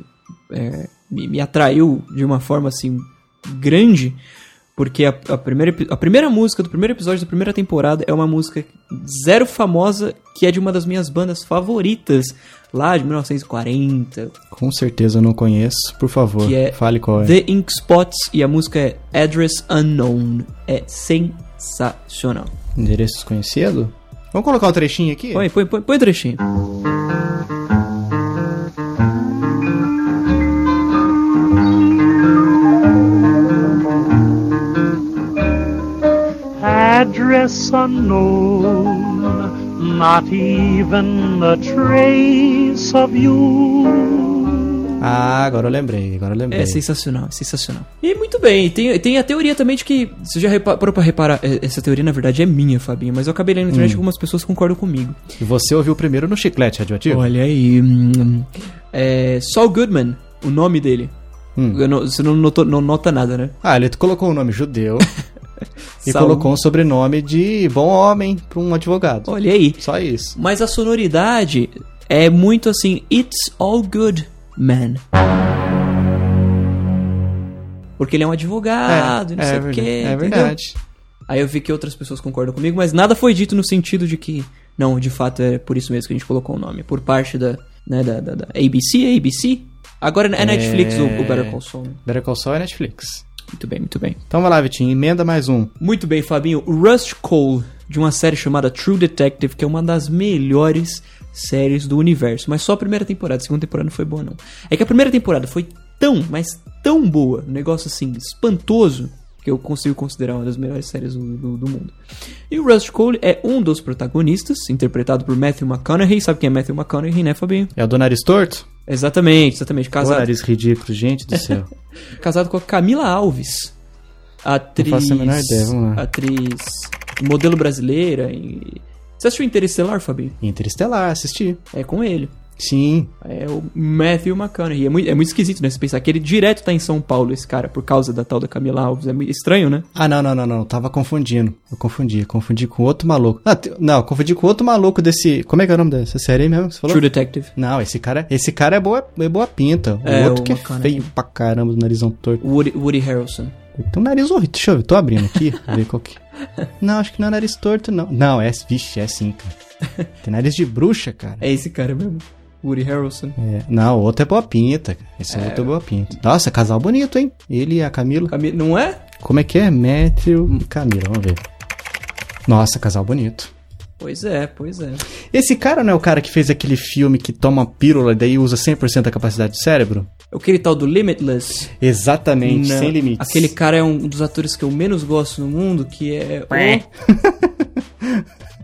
é, me, me atraiu de uma forma assim grande, porque a, a primeira, a primeira música do primeiro episódio da primeira temporada é uma música zero famosa que é de uma das minhas bandas favoritas lá de 1940, Com certeza eu não conheço. Por favor, Que é fale qual é. The Ink Spots e a música é Address Unknown. É sensacional. Endereço desconhecido? Vamos colocar o trechinho aqui? Põe, põe, põe, põe o trechinho. Address unknown, not even a trace of you. Ah, agora eu lembrei, agora eu lembrei. É sensacional, é sensacional. E muito bem, tem, tem a teoria também de que. Você já parou pra reparar? é, Essa teoria, na verdade, é minha, Fabinho, mas eu acabei lendo na internet que algumas pessoas concordam comigo. E você ouviu primeiro no chiclete radioativo? Olha aí. hum, É. Saul Goodman, o nome dele. Hum. Eu não- você não, notou- não nota nada, né? Ah, ele colocou o nome judeu e Saul- colocou um sobrenome de bom homem pra um advogado. Olha aí. Só isso. Mas a sonoridade é muito assim, it's all good, man. Porque ele é um advogado, e não sei o quê. é entendeu? verdade. Aí eu vi que outras pessoas concordam comigo, mas nada foi dito no sentido de que, não, de fato é por isso mesmo que a gente colocou o nome. Por parte da, né, da, da, da ABC, ABC. Agora é Netflix o, o Better Call Saul. né? Better Call Saul é Netflix. Muito bem, muito bem. Então vai lá, Vitinho, emenda mais um. Muito bem, Fabinho. Rust Cole, de uma série chamada True Detective, que é uma das melhores séries do universo. Mas só a primeira temporada, a segunda temporada não foi boa, não. É que a primeira temporada foi tão, mas tão boa, um negócio assim, espantoso, que eu consigo considerar uma das melhores séries do, do, do mundo. E o Rust Cole é um dos protagonistas, interpretado por Matthew McConaughey. Sabe quem é Matthew McConaughey, né, Fabinho? É o do nariz torto? Exatamente, exatamente. Casado, nariz ridículo, gente do céu. casado com a Camila Alves. Atriz. faço a menor ideia, vamos lá. Atriz. Modelo brasileira. E... Você assistiu Interestelar, Fabinho? Interestelar, assisti. É com ele. Sim. É o Matthew McConaughey. É muito, é muito esquisito, né? Você pensar que ele direto tá em São Paulo, esse cara, por causa da tal da Camila Alves. É muito estranho, né? Ah, não, não, não, não. Tava confundindo. Eu confundi. Confundi com outro maluco. Ah, não, confundi com outro maluco desse. Como é que é o nome dessa série aí mesmo que você falou? True Detective. Não, esse cara, esse cara é boa, é boa pinta. O É, outro o que é feio pra caramba, do narizão torto. Woody, Woody Harrelson. Tem um nariz horrível. Deixa eu ver, tô abrindo aqui. ver qual que. Não, acho que não é nariz torto, não. Não, é. Vixe, é sim, cara. Tem nariz de bruxa, cara. É esse cara mesmo. Woody Harrelson. É, não, o outro é boa pinta. cara. Esse outro é boa pinta. Nossa, casal bonito, hein? Ele e a Camila. Cami- Não é? Como é que é? Matthew Camila, vamos ver. Nossa, casal bonito. Pois é, pois é. Esse cara não é o cara que fez aquele filme que toma pílula e daí usa 100% da capacidade do cérebro? Aquele tal do Limitless. Exatamente, Não. sem limites. Aquele cara é um dos atores que eu menos gosto no mundo, que é.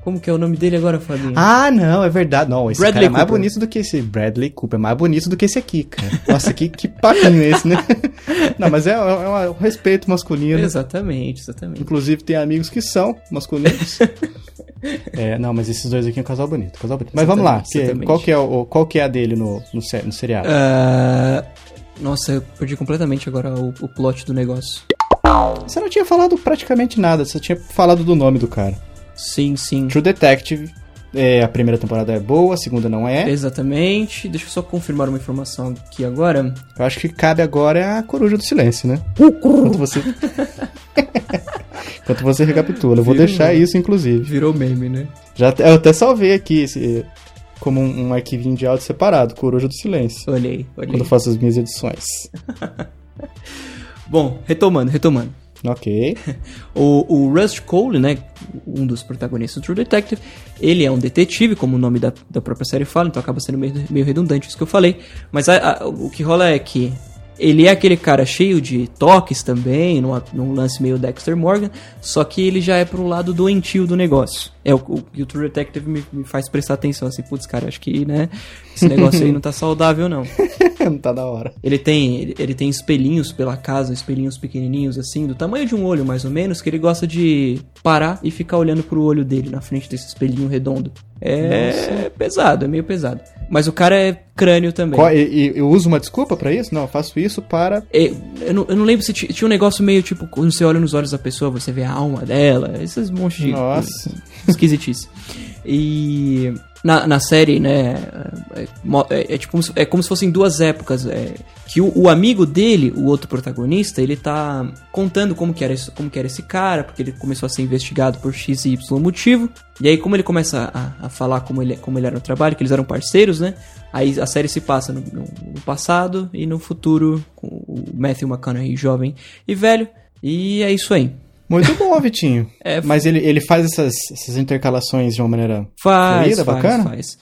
Como que é o nome dele agora, Fabinho? Ah, não, é verdade. Não, esse Bradley cara é mais Cooper. bonito do que esse Bradley Cooper. É mais bonito do que esse aqui, cara. Nossa, que, que papinho esse, né? Não, mas é, é um respeito masculino. Exatamente, exatamente. Inclusive tem amigos que são masculinos. é, não, mas esses dois aqui é um casal bonito. Casal bonito. Mas vamos lá. Que- qual, que é o, qual que é a dele no, no, sé- no seriado? Ah, Nossa, eu perdi completamente agora o, o plot do negócio. Você não tinha falado praticamente nada. Você tinha falado do nome do cara. Sim, sim. True Detective. É, a primeira temporada é boa, a segunda não é. Exatamente. Deixa eu só confirmar uma informação aqui agora. Eu acho que cabe agora a coruja do silêncio, né? Enquanto você. Enquanto você recapitula. Eu vou Viu? deixar isso, inclusive. Virou meme, né? Já, até- eu até salvei aqui esse, como um, um arquivinho de áudio separado, Coruja do Silêncio. Olhei, olhei. Quando eu faço as minhas edições. Bom, retomando, retomando. Ok. O, o Rust Cole, né, um dos protagonistas do True Detective, ele é um detetive, como o nome da, da própria série fala, então acaba sendo meio, meio redundante isso que eu falei. Mas a- a- o que rola é que ele é aquele cara cheio de toques também, num, num lance meio Dexter Morgan, só que ele já é pro lado doentio do negócio. É o, o que o True Detective me, me faz prestar atenção, assim, putz, cara, acho que, né, esse negócio aí não tá saudável, não. não tá da hora. Ele tem, ele, ele tem espelhinhos pela casa, espelhinhos pequenininhos assim, do tamanho de um olho mais ou menos, que ele gosta de parar e ficar olhando pro olho dele na frente desse espelhinho redondo. É pesado, é meio pesado. Mas o cara é crânio também. Qual- e- e eu uso uma desculpa pra isso? Não, eu faço isso para. É, eu, não, eu não lembro se ti- tinha um negócio meio tipo, quando você olha nos olhos da pessoa, você vê a alma dela, esses montes de Nossa. esquisitice. E na, na série, né, é, mo- é, é tipo, como se- é como se fossem duas épocas. é, que o, o amigo dele, o outro protagonista, ele tá contando como que, era esse, como que era esse cara, porque ele começou a ser investigado por X e Y motivo. E aí, como ele começa a, a falar como ele, como ele era no trabalho, que eles eram parceiros, né? Aí a série se passa no, no- no passado e no futuro, com o Matthew McConaughey jovem e velho. E é isso aí. Muito bom, Vitinho. É, Mas ele, ele faz essas, essas intercalações de uma maneira. Faz, Fluida, faz, bacana? faz.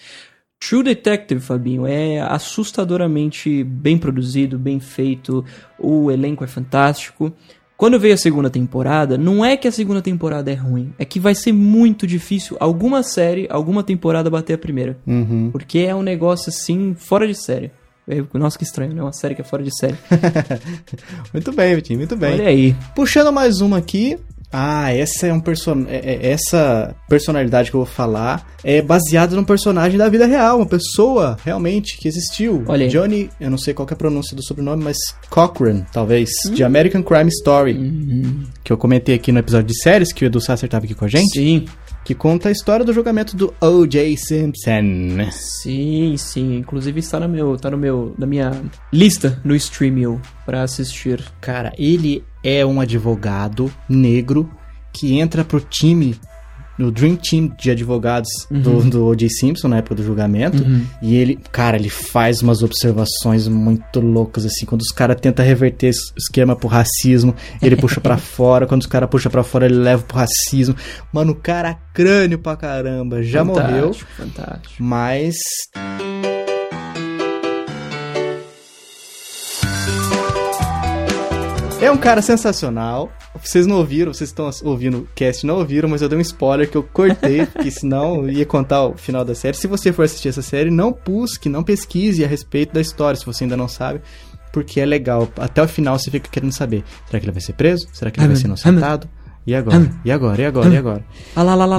True Detective, Fabinho, é assustadoramente bem produzido, bem feito, o elenco é fantástico. Quando veio a segunda temporada, não é que a segunda temporada é ruim, é que vai ser muito difícil alguma série, alguma temporada bater a primeira. Uhum. Porque é um negócio assim, fora de série. É, Nossa, que estranho, né? Uma série que é fora de série. muito bem, Vitinho, muito bem. Olha aí. Puxando mais uma aqui. Ah, essa é um person... é- é- essa personalidade que eu vou falar é baseada num personagem da vida real, uma pessoa realmente que existiu. Olha aí. Johnny, eu não sei qual é a pronúncia do sobrenome, mas Cochran, talvez, Hum. de American Crime Story, Uhum. que eu comentei aqui no episódio de séries que o Edu Sasser tava aqui com a gente, Sim. Que conta a história do julgamento do O.J. Simpson. Sim, sim. Inclusive está no meu, tá no meu, na minha lista no Streamio pra assistir. Cara, ele é um advogado negro que entra pro time, no Dream Team de advogados do, do O.J. Simpson na época do julgamento. E ele, cara, ele faz umas observações muito loucas, assim. Quando os caras tentam reverter esse esquema pro racismo, ele puxa pra fora. Quando os caras puxam pra fora, ele leva pro racismo. Mano, o cara crânio pra caramba. Já morreu. Fantástico, Fantástico. Mas. É um cara sensacional. Vocês não ouviram, vocês estão ouvindo o cast, não ouviram, mas eu dei um spoiler que eu cortei, porque senão eu ia contar o final da série. Se você for assistir essa série, não busque, não pesquise a respeito da história, se você ainda não sabe, porque é legal. Até o final você fica querendo saber: será que ele vai ser preso? Será que ele vai ser inocentado? E agora? E agora? E agora? E agora?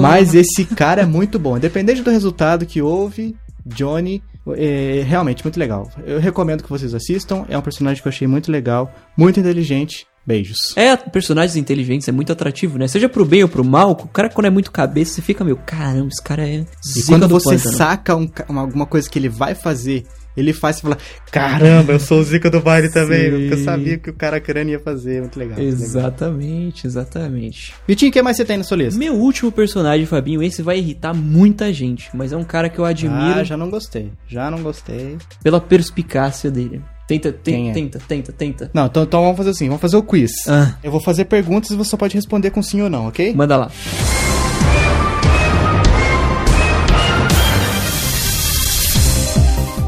Mas esse cara é muito bom. Independente do resultado que houve, Johnny é realmente muito legal. Eu recomendo que vocês assistam. É um personagem que eu achei muito legal, muito inteligente. Beijos. É, personagens inteligentes é muito atrativo, né? Seja pro bem ou pro mal, o cara quando é muito cabeça, você fica meio, caramba, esse cara é E quando do você pântano. saca um uma- alguma coisa que ele vai fazer, ele faz e fala: Caramba, eu sou o Zica do baile também. Porque eu sabia que o cara crânio ia fazer. Muito legal. muito legal. Exatamente, exatamente. Vitinho, o que mais você tem na sua lista? Meu último personagem, Fabinho, esse vai irritar muita gente, mas é um cara que eu admiro Ah, já não gostei. Já não gostei. pela perspicácia dele. Tenta, tenta, é? tenta, tenta, tenta. Não, então, então vamos fazer assim: vamos fazer o quiz. Ah, Eu vou fazer perguntas e você só pode responder com sim ou não, ok? manda lá.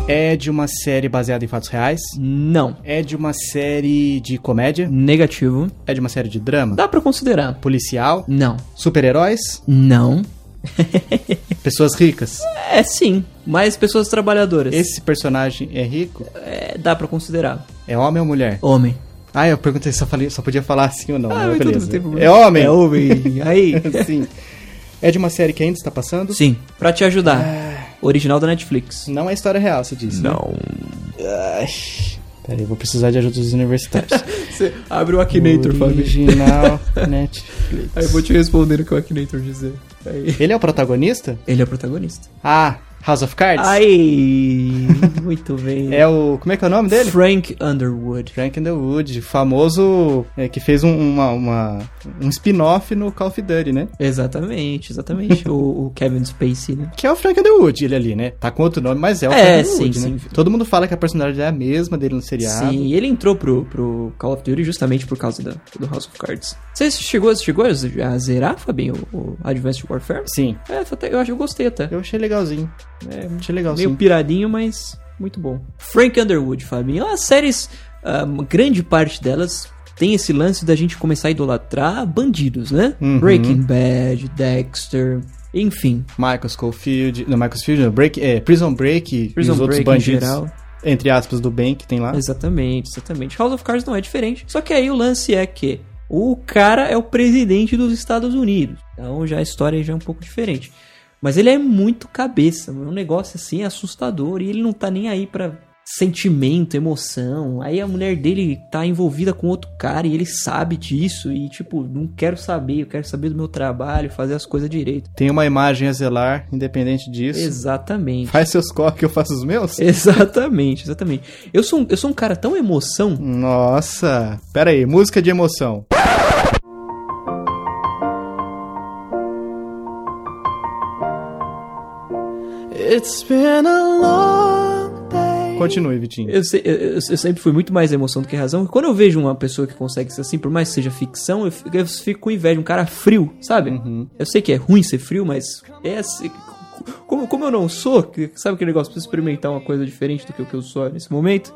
É de uma série baseada em fatos reais? Não. É de uma série de comédia? Negativo. É de uma série de drama? Dá pra considerar. Policial? Não. Super-heróis? Não. Pessoas ricas? É sim, mas pessoas trabalhadoras. Esse personagem é rico? É, dá pra considerar. É homem ou mulher? Homem. Ah, eu perguntei se só, falei, só podia falar sim ou não. Ah, beleza. não tem problema. É homem? É homem. Aí. sim. É de uma série que ainda está passando? Sim, pra te ajudar. Original da Netflix. Não é história real, você disse. né? Ai, Peraí, eu vou precisar de ajuda dos universitários. Você abre o Akinator, Original Netflix. Aí eu vou te responder o que o Akinator dizer. Aí. Ele é o protagonista? Ele é o protagonista. Ah, House of Cards? Aí, muito bem. É o... Como é que é o nome dele? Frank Underwood. Frank Underwood, famoso, é, que fez um, uma, uma- um spin-off no Call of Duty, né? Exatamente, exatamente. o, o Kevin Spacey, né? Que é o Frank Underwood, ele ali, né? Tá com outro nome, mas é o É, Frank Underwood, sim, né? sim. Todo mundo fala que a personalidade é a mesma dele no seriado. Sim, ele entrou pro, pro Call of Duty justamente por causa da, do House of Cards. Você chegou, chegou a zerar, Fabinho, o, Advanced Warfare? Sim, É, até- eu acho que eu gostei até. eu achei legalzinho. É, Achei legal, meio sim. piradinho, mas muito bom. Frank Underwood, Fabinho. As séries, uma grande parte delas tem esse lance da gente começar a idolatrar bandidos, né? Uhum. Breaking Bad, Dexter, enfim. Michael Schofield, não, Michael Schofield, não, Break, é, Prison Break e Prison os outros Break em bandidos, geral. entre aspas, do bem que tem lá. Exatamente, exatamente. House of Cards não é diferente. Só que aí o lance é que o cara é o presidente dos Estados Unidos. Então já a história já é um pouco diferente. Mas ele é muito cabeça, mano. um negócio assim assustador. E ele não tá nem aí pra sentimento, emoção. Aí a mulher dele tá envolvida com outro cara e ele sabe disso. E tipo, não quero saber, eu quero saber do meu trabalho, fazer as coisas direito. Tem uma imagem a zelar, independente disso. Exatamente. Faz seus corres que eu faço os meus? Exatamente, exatamente. Eu sou, um- eu sou um cara tão emoção Nossa. Pera aí, música de emoção. Continue, Vitinho. Eu, se- eu- eu- eu sempre fui muito mais emoção do que razão. Quando eu vejo uma pessoa que consegue ser assim, por mais que seja ficção, eu fico, eu fico com inveja. Um cara frio, sabe? Uhum. Eu sei que é ruim ser frio, mas é assim. Como, como eu não sou, que- sabe aquele negócio? Preciso experimentar uma coisa diferente do que o que eu sou nesse momento.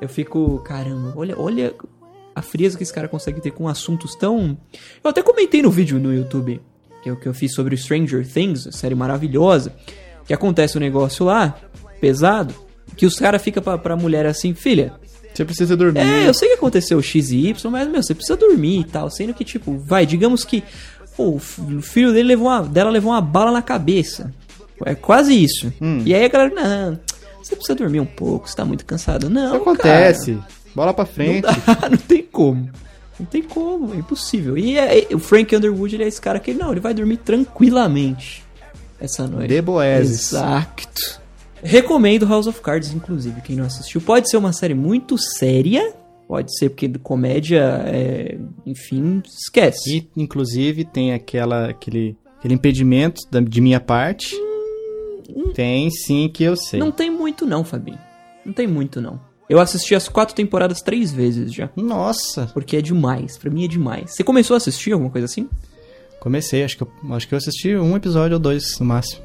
Eu fico, caramba, olha, olha a frieza que esse cara consegue ter com assuntos tão. Eu até comentei no vídeo no YouTube que eu, que eu fiz sobre Stranger Things, série maravilhosa, que acontece um negócio lá, pesado, Que os caras ficam pra, pra mulher assim, filha, Você precisa dormir. é, eu sei que aconteceu X e Y, mas, meu, você precisa dormir e tal. Sendo que, tipo, vai, digamos que pô, o filho dele levou uma, dela levou uma bala na cabeça. É quase isso. Hum. E aí a galera, não, você precisa dormir um pouco, você tá muito cansado. Não, Isso acontece. Bola pra Cara, frente. não, dá, não tem como. Não tem como, é impossível. E é- o Frank Underwood, ele é esse cara que, não, ele vai dormir tranquilamente essa noite. De Boezes. Exato. Recomendo House of Cards, inclusive, quem não assistiu. Pode ser uma série muito séria, pode ser porque comédia, é, enfim, esquece. E, inclusive, tem aquela, aquele, aquele impedimento da- de minha parte. Tem sim que eu sei. Não tem muito não, Fabinho. Não tem muito não. Eu assisti as quatro temporadas três vezes já. Nossa, Porque é demais, pra mim é demais. Você começou a assistir alguma coisa assim? Comecei, acho que, eu, acho que eu assisti um episódio ou dois no máximo.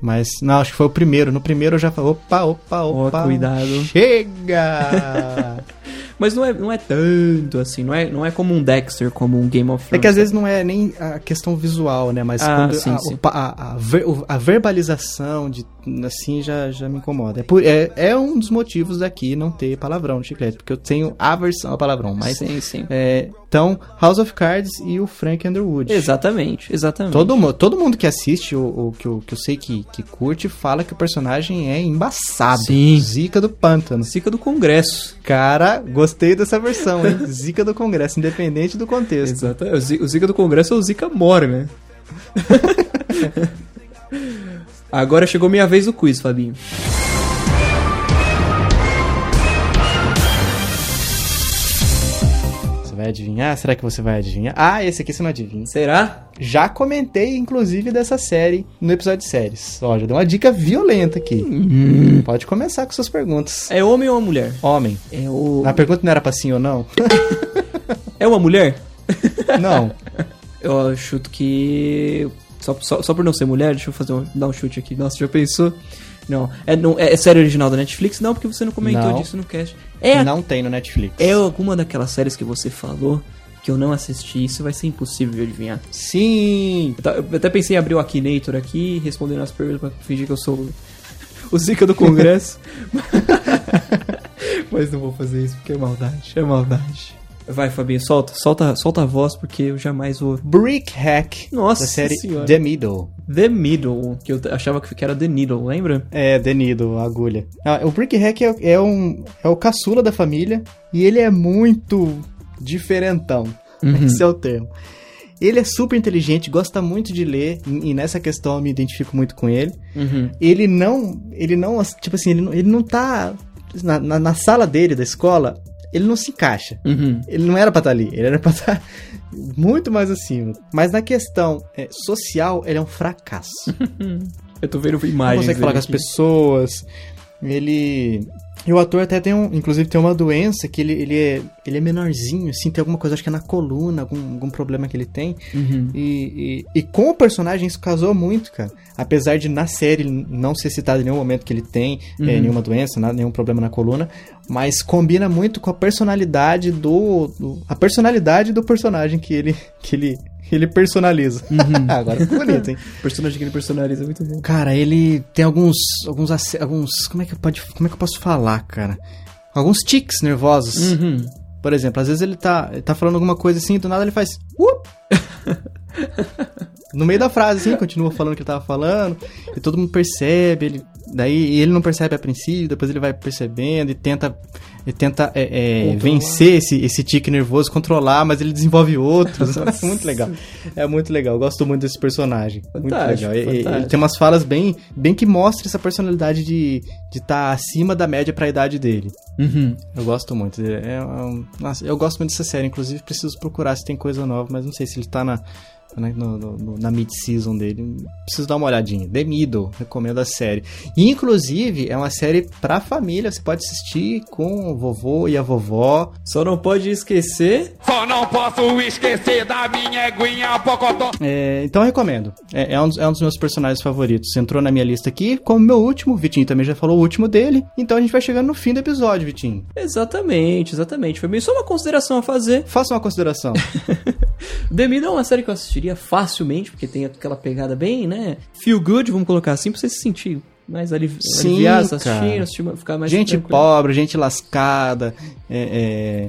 Mas, não, acho que foi o primeiro. No primeiro eu já falei, opa, opa, opa. cuidado. Chega! Mas não é, não é tanto assim, não é, não é como um Dexter, como um Game of É Thrones. que às vezes não é nem a questão visual, né? Mas Ah, quando sim, a, sim. a, a ver- a verbalização de assim já, já me incomoda. É, por- é, é um dos motivos daqui não ter palavrão no chiclete, porque eu tenho aversão a palavrão. Mas sim, sim. é, então House of Cards e o Frank Underwood. Exatamente, exatamente. Todo, todo mundo que assiste, o, o que, eu, que eu sei que, que curte, fala que o personagem é embaçado. Sim. Zica do pântano. Zica do Congresso. Cara, gostei dessa versão, hein? Zica do Congresso, independente do contexto. O Zi- o Zica do Congresso é o Zica Mora, né? Agora chegou minha vez do quiz, Fabinho. Vai adivinhar? Será que você vai adivinhar? Ah, esse aqui você não adivinha. Será? Já comentei, inclusive, dessa série no episódio de séries. Ó, já deu uma dica violenta aqui. Pode começar com suas perguntas. É homem ou mulher? Homem. É o... A pergunta não era pra sim ou não? É uma mulher? Não. Eu chuto que... Só, só, só por não ser mulher, deixa eu fazer um, dar um chute aqui. Nossa, já pensou? Não. É, não, é, é série original da Netflix? Não, porque você não comentou Não. disso no cast. É, Não tem no Netflix. é alguma daquelas séries que você falou que eu não assisti. Isso vai ser impossível de adivinhar. Sim. Eu até pensei em abrir o Akinator aqui, respondendo as perguntas pra fingir que eu sou o- Zica do Congresso. Mas não vou fazer isso porque é maldade, é maldade. Vai, Fabinho, solta, solta, solta a voz porque eu jamais vou. Brick Hack. Nossa da série senhora. The Middle. The Middle, que eu achava que era The Needle, lembra? É, The Needle, a agulha. Ah, o Brick Hack é, é um, é o caçula da família e ele é muito diferentão. Esse é o termo. Ele é super inteligente, gosta muito de ler, e e nessa questão eu me identifico muito com ele. Uhum. Ele não, ele não, tipo assim, ele não, ele não tá na, na, na sala dele da escola, ele não se encaixa. Uhum. Ele não era pra estar ali, ele era pra estar muito mais acima. Mas na questão é, social, ele é um fracasso. Eu tô vendo não imagens. consegue falar com as pessoas. Ele. E o ator até tem um. Inclusive tem uma doença que ele, ele, é, ele é menorzinho, assim, tem alguma coisa, acho que é na coluna, algum, algum problema que ele tem. Uhum. E, e, e com o personagem isso casou muito, cara. Apesar de na série não ser citado em nenhum momento que ele tem Uhum. eh, nenhuma doença, nada, nenhum problema na coluna, mas combina muito com a personalidade do, do- a personalidade do personagem que ele que ele ele personaliza. Uhum. Agora ficou bonito, hein? O personagem que ele personaliza é muito bom. Cara, ele tem alguns alguns alguns como é que pode como é que eu posso falar, cara? Alguns tics nervosos. Uhum. Por exemplo, às vezes ele tá, ele tá falando alguma coisa assim, do nada ele faz. "Up". no meio da frase, assim, continua falando o que ele tava falando, e todo mundo percebe, ele, daí ele não percebe a princípio, depois ele vai percebendo e tenta, e tenta é, é, vencer esse, esse tique nervoso, controlar, mas ele desenvolve outros. é muito legal. É muito legal, eu gosto muito desse personagem. muito Fantástico, legal. E- e- Ele, tem umas falas bem, bem que mostram essa personalidade de estar de tá acima da média pra idade dele. Uhum. Eu gosto muito. É, é nossa, eu gosto muito dessa série. Inclusive, preciso procurar se tem coisa nova, mas não sei se ele tá na, na, no- no- na mid-season dele. Preciso dar uma olhadinha. The Middle, recomendo a série. E, inclusive, é uma série pra família. Você pode assistir com o vovô e a vovó. Só não pode esquecer. Só não posso esquecer da minha eguinha Pocotó. É, então, eu recomendo. É, é um, dos- é um dos meus personagens favoritos. Entrou na minha lista aqui como meu último. O Vitinho também já falou o último dele. Então, a gente vai chegando no fim do episódio, Vitinho. Exatamente, exatamente. Foi bem só uma consideração a fazer. Faça uma consideração. The Middle é uma série que eu assistiria facilmente, porque tem aquela pegada bem, né? Feel good, vamos colocar assim, pra você se sentir mais alivi Sim, aliviados cara. assistindo, assistir, ficar mais gente tranquilo. pobre, gente lascada, é, é,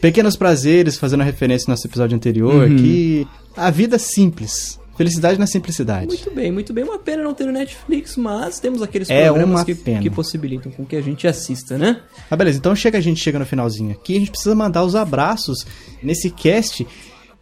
pequenos prazeres, fazendo referência ao nosso episódio anterior, Uhum. que a vida é simples. Felicidade na simplicidade. Muito bem, muito bem. Uma pena não ter no Netflix, mas temos aqueles É programas que, que possibilitam com que a gente assista, né? Ah, beleza. Então chega a gente chega no finalzinho aqui, a gente precisa mandar os abraços nesse cast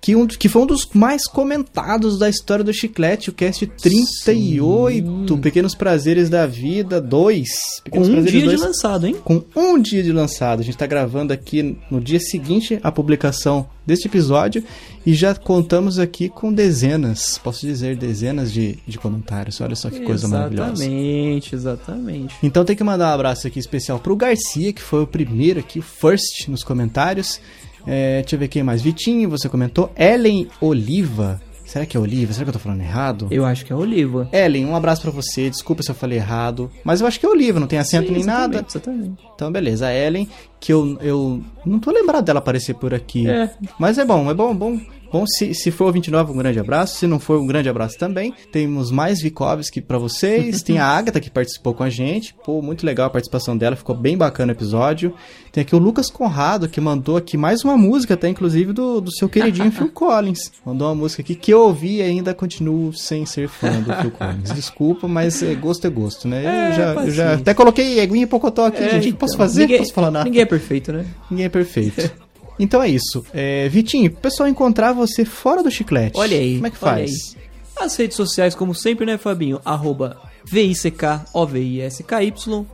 que, um, que foi um dos mais comentados da história do Chiclete, o cast 38, Pequenos Prazeres da Vida 2. Com Pequenos um Prazeres dia de 2, lançado, hein? com um dia de lançado. A gente tá gravando aqui no dia seguinte à publicação deste episódio e já contamos aqui com dezenas, posso dizer dezenas de, de comentários. Olha só que coisa maravilhosa. Exatamente, exatamente. Então tem que mandar um abraço aqui especial pro Garcia, que foi o primeiro aqui, o first nos comentários. É, deixa eu ver quem mais. Vitinho, você comentou. Ellen Oliva. Será que é Oliva? Será que eu tô falando errado? Eu acho que é Oliva. Ellen, um abraço pra você. Desculpa se eu falei errado. Mas eu acho que é Oliva, não tem acento Sim, nem exatamente, nada. Exatamente. Então, beleza. A Ellen, que eu, eu não tô lembrado dela aparecer por aqui. É. Mas é bom, é bom, bom. Bom, se, se for o 29, um grande abraço. Se não for, um grande abraço também. Temos mais Vikovski pra vocês. Tem a Agatha que participou com a gente. Pô, muito legal a participação dela. Ficou bem bacana o episódio. Tem aqui o Lucas Conrado, que mandou aqui mais uma música, até inclusive do, do seu queridinho Phil Collins. Mandou uma música aqui que eu ouvi e ainda continuo sem ser fã do Phil Collins. Desculpa, mas é, gosto é gosto, né? É, eu, já, eu já até coloquei Eguinha e Pocotó aqui, É, gente. O que então, posso fazer? Ninguém, posso falar nada? Ninguém é perfeito, né? Ninguém é perfeito. Então é isso. É, Vitinho, pessoal encontrar você fora do chiclete. Olha aí. Como é que faz? As redes sociais, como sempre, né, Fabinho? Arroba V-I-C-K-O-V-I-S-K-Y,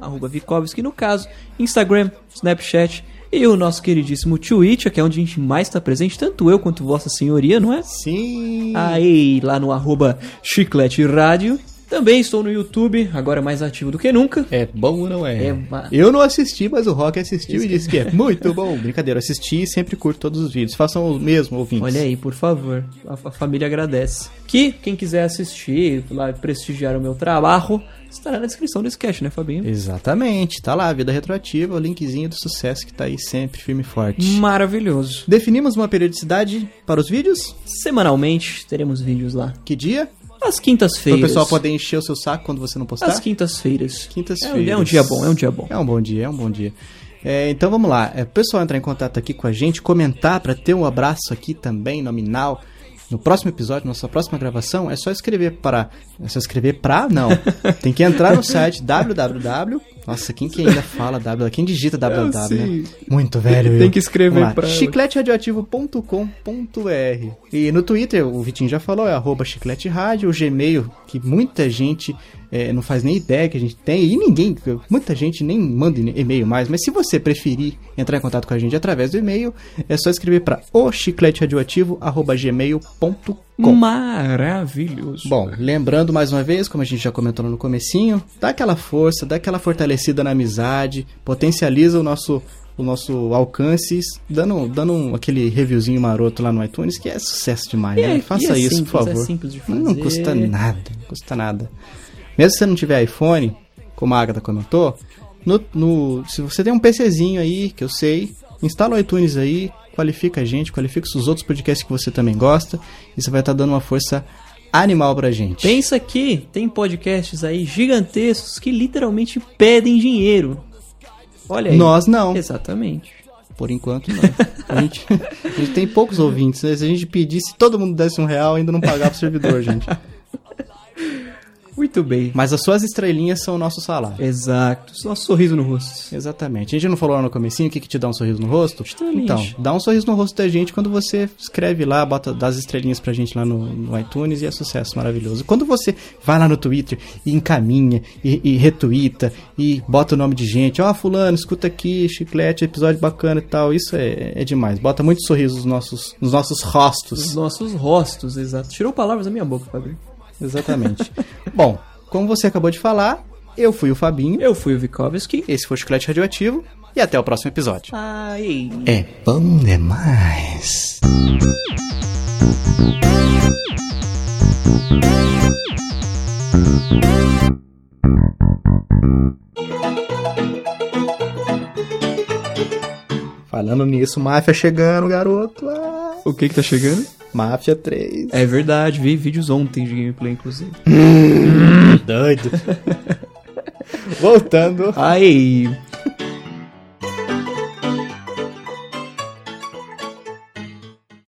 arroba Vikovski, no caso, Instagram, Snapchat e o nosso queridíssimo Twitch, que é onde a gente mais está presente, tanto eu quanto Vossa Senhoria, não é? Sim. Aí, lá no arroba Chiclete Rádio. Também estou no YouTube, agora mais ativo do que nunca. É bom ou não é? É ma- Eu não assisti, mas o Rock assistiu e disse que é muito bom. Brincadeira, assisti e sempre curto todos os vídeos. Façam o mesmo, ouvintes. Olha aí, por favor. A, a família agradece. Que quem quiser assistir, lá prestigiar o meu trabalho, estará na descrição desse cast, né, Fabinho? Exatamente, tá lá, Vida Retroativa, o linkzinho do sucesso que tá aí sempre firme e forte. Maravilhoso. Definimos uma periodicidade para os vídeos? Semanalmente teremos vídeos lá. Que dia? Para quintas-feiras. o pessoal poder encher o seu saco quando você não postar? Às quintas-feiras. Quintas-feiras. É, um- é um dia bom, é um dia bom. É um bom dia, é um bom dia. É, então vamos lá. É, o pessoal entrar em contato aqui com a gente, comentar para ter um abraço aqui também nominal. No próximo episódio, nossa próxima gravação, é só escrever para. É só escrever pra? Não. Tem que entrar no site www. Nossa, quem que ainda fala www? Quem digita www, né? Muito velho. Tem eu. que escrever pra- chicleteradioativo.com.br E no Twitter, o Vitinho já falou, é arroba chiclete rádio, o Gmail, que muita gente é, não faz nem ideia que a gente tem, e ninguém, muita gente nem manda e-mail mais, mas se você preferir entrar em contato com a gente através do e-mail, é só escrever para o chicleteradioativo.gmail.com Maravilhoso. Bom, lembrando mais uma vez, como a gente já comentou no comecinho, dá aquela força, dá aquela fortalecida na amizade, potencializa o nosso o nosso alcance, dando, dando um- aquele reviewzinho maroto lá no iTunes, que é sucesso demais, né? é- Faça é isso, simples, por é favor. simples de Não custa nada, não custa nada. Mesmo se você não tiver iPhone, como a Agatha comentou, no, no- se você tem um PCzinho aí, que eu sei, instala o iTunes aí, qualifica a gente, qualifica os outros podcasts que você também gosta, e você vai estar dando uma força animal pra gente. Pensa que tem podcasts aí gigantescos que literalmente pedem dinheiro. Olha aí. Nós não. Exatamente. Por enquanto, não. A gente, a gente tem poucos ouvintes. né? Se a gente pedisse, todo mundo desse um real, ainda não pagava o servidor, gente. Muito bem. Mas as suas estrelinhas são o nosso salário. Exato. Nosso sorriso no rosto. Exatamente. A gente não falou lá no comecinho o que, que te dá um sorriso no rosto? Então, dá um sorriso no rosto da gente quando você escreve lá, bota dá as estrelinhas pra gente lá no, no iTunes e é sucesso maravilhoso. Quando você vai lá no Twitter e encaminha e, e retuita e bota o nome de gente, ó, fulano, escuta aqui, chiclete, episódio bacana e tal, isso é, é demais. Bota muitos sorrisos nos nossos, nos nossos Os rostos. nossos rostos, exato. Tirou palavras da minha boca, Fabinho. Exatamente. Bom, como você acabou de falar, eu fui o Fabinho, Eu fui o Vikovski. esse foi o Chiclete Radioativo e até o próximo episódio. Ai. É bom demais. Falando nisso, Máfia chegando, garoto. Ah, O que que tá chegando? Máfia 3. É verdade, vi vídeos ontem de gameplay, inclusive. Doido. Voltando. Aí,